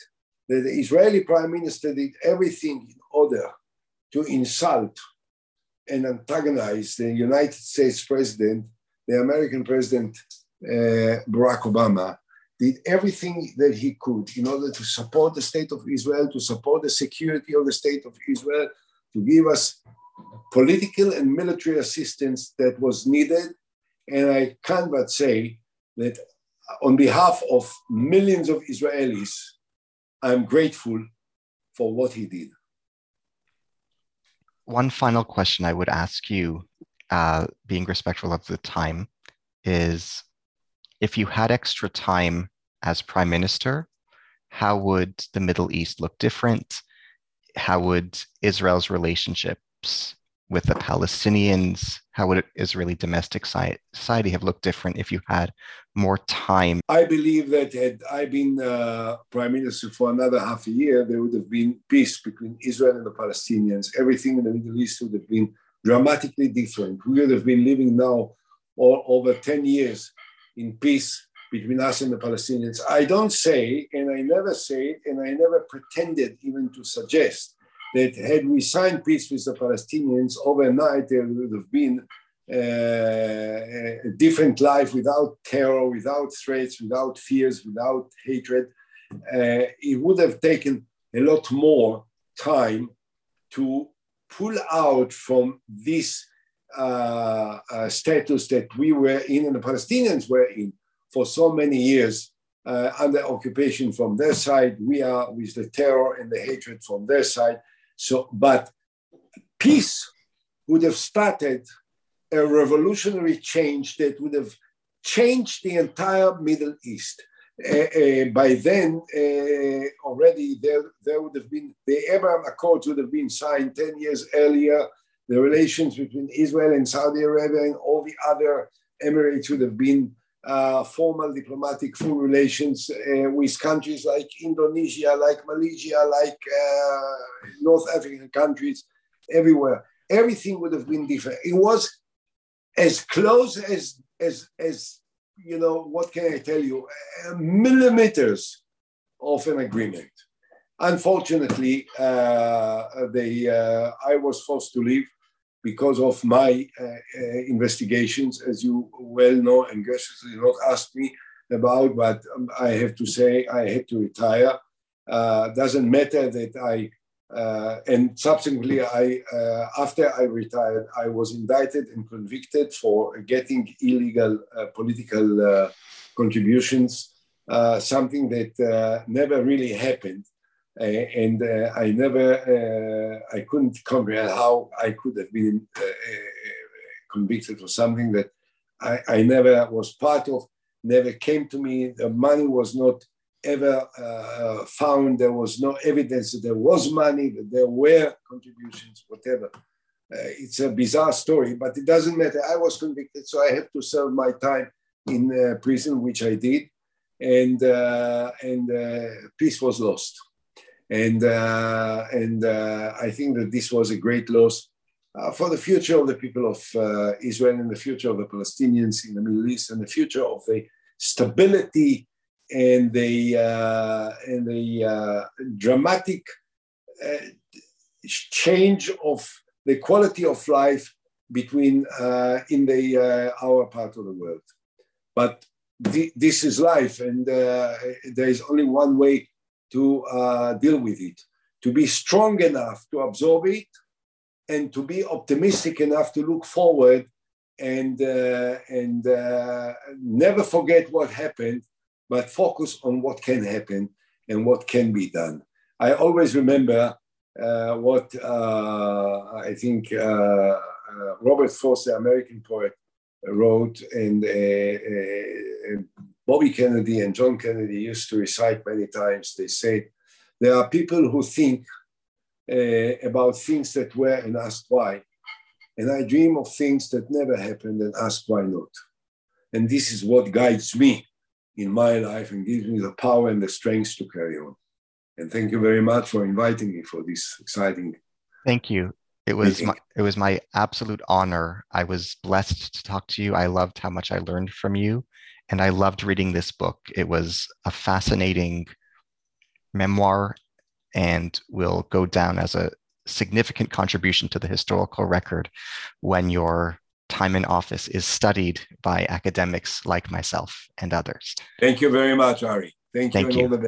that the Israeli prime minister did everything in order to insult and antagonize the United States president, the American president uh, Barack Obama, did everything that he could in order to support the state of Israel, to support the security of the state of Israel, to give us political and military assistance that was needed. And I can't but say that on behalf of millions of Israelis, I'm grateful for what he did one final question I would ask you, uh, being respectful of the time, is if you had extra time as prime minister, how would the Middle East look different? How would Israel's relationships with the Palestinians? How would Israeli domestic society have looked different if you had more time? I believe that had I been uh, prime minister for another half a year, there would have been peace between Israel and the Palestinians. Everything in the Middle East would have been dramatically different. We would have been living now all over 10 years in peace between us and the Palestinians. I don't say, and I never say, and I never pretended even to suggest that had we signed peace with the Palestinians overnight, there would have been uh, a different life without terror, without threats, without fears, without hatred. Uh, it would have taken a lot more time to pull out from this uh, uh, status that we were in and the Palestinians were in for so many years uh, under occupation from their side. We are with the terror and the hatred from their side. So, but peace would have started a revolutionary change that would have changed the entire Middle East. Uh, uh, by then, uh, already there, there would have been the Abraham Accords would have been signed 10 years earlier. The relations between Israel and Saudi Arabia and all the other Emirates would have been uh, formal diplomatic full relations uh, with countries like Indonesia, like Malaysia, like uh, North African countries, everywhere. Everything would have been different. It was as close as as as you know what can i tell you uh, millimeters of an agreement unfortunately uh, they uh, i was forced to leave because of my uh, uh, investigations as you well know and graciously not asked me about but um, i have to say i had to retire uh, doesn't matter that i uh, and subsequently, I, uh, after I retired, I was indicted and convicted for getting illegal uh, political contributions, something that never really happened. And I never, I couldn't comprehend how I could have been convicted for something that I, I never was part of, never came to me. The money was not ever uh, found there was no evidence that there was money, that there were contributions, whatever. Uh, it's a bizarre story, but it doesn't matter. I was convicted, so I had to serve my time in uh, prison, which I did, and uh, and uh, peace was lost. And uh, and I think that this was a great loss for the future of the people of Israel and the future of the Palestinians in the Middle East and the future of the stability and the uh, and the uh, dramatic uh, change of the quality of life between uh, in the uh, our part of the world. But th- this is life, and uh, there is only one way to deal with it: to be strong enough to absorb it, and to be optimistic enough to look forward and and never forget what happened but focus on what can happen and what can be done. I always remember uh, what uh, I think uh, uh Robert Frost, the American poet, wrote, and uh, uh, Bobby Kennedy and John Kennedy used to recite many times. They said, There are people who think eh, about things that were and ask why. And I dream of things that never happened and ask why not. And this is what guides me in my life and gives me the power and the strength to carry on. And thank you very much for inviting me for this exciting. Thank you. It was my, it was my absolute honor. I was blessed to talk to you. I loved how much I learned from you, and I loved reading this book. It was a fascinating memoir, and will go down as a significant contribution to the historical record when your time in office is studied by academics like myself and others. Thank you very much, Ari. Thank you. Thank you.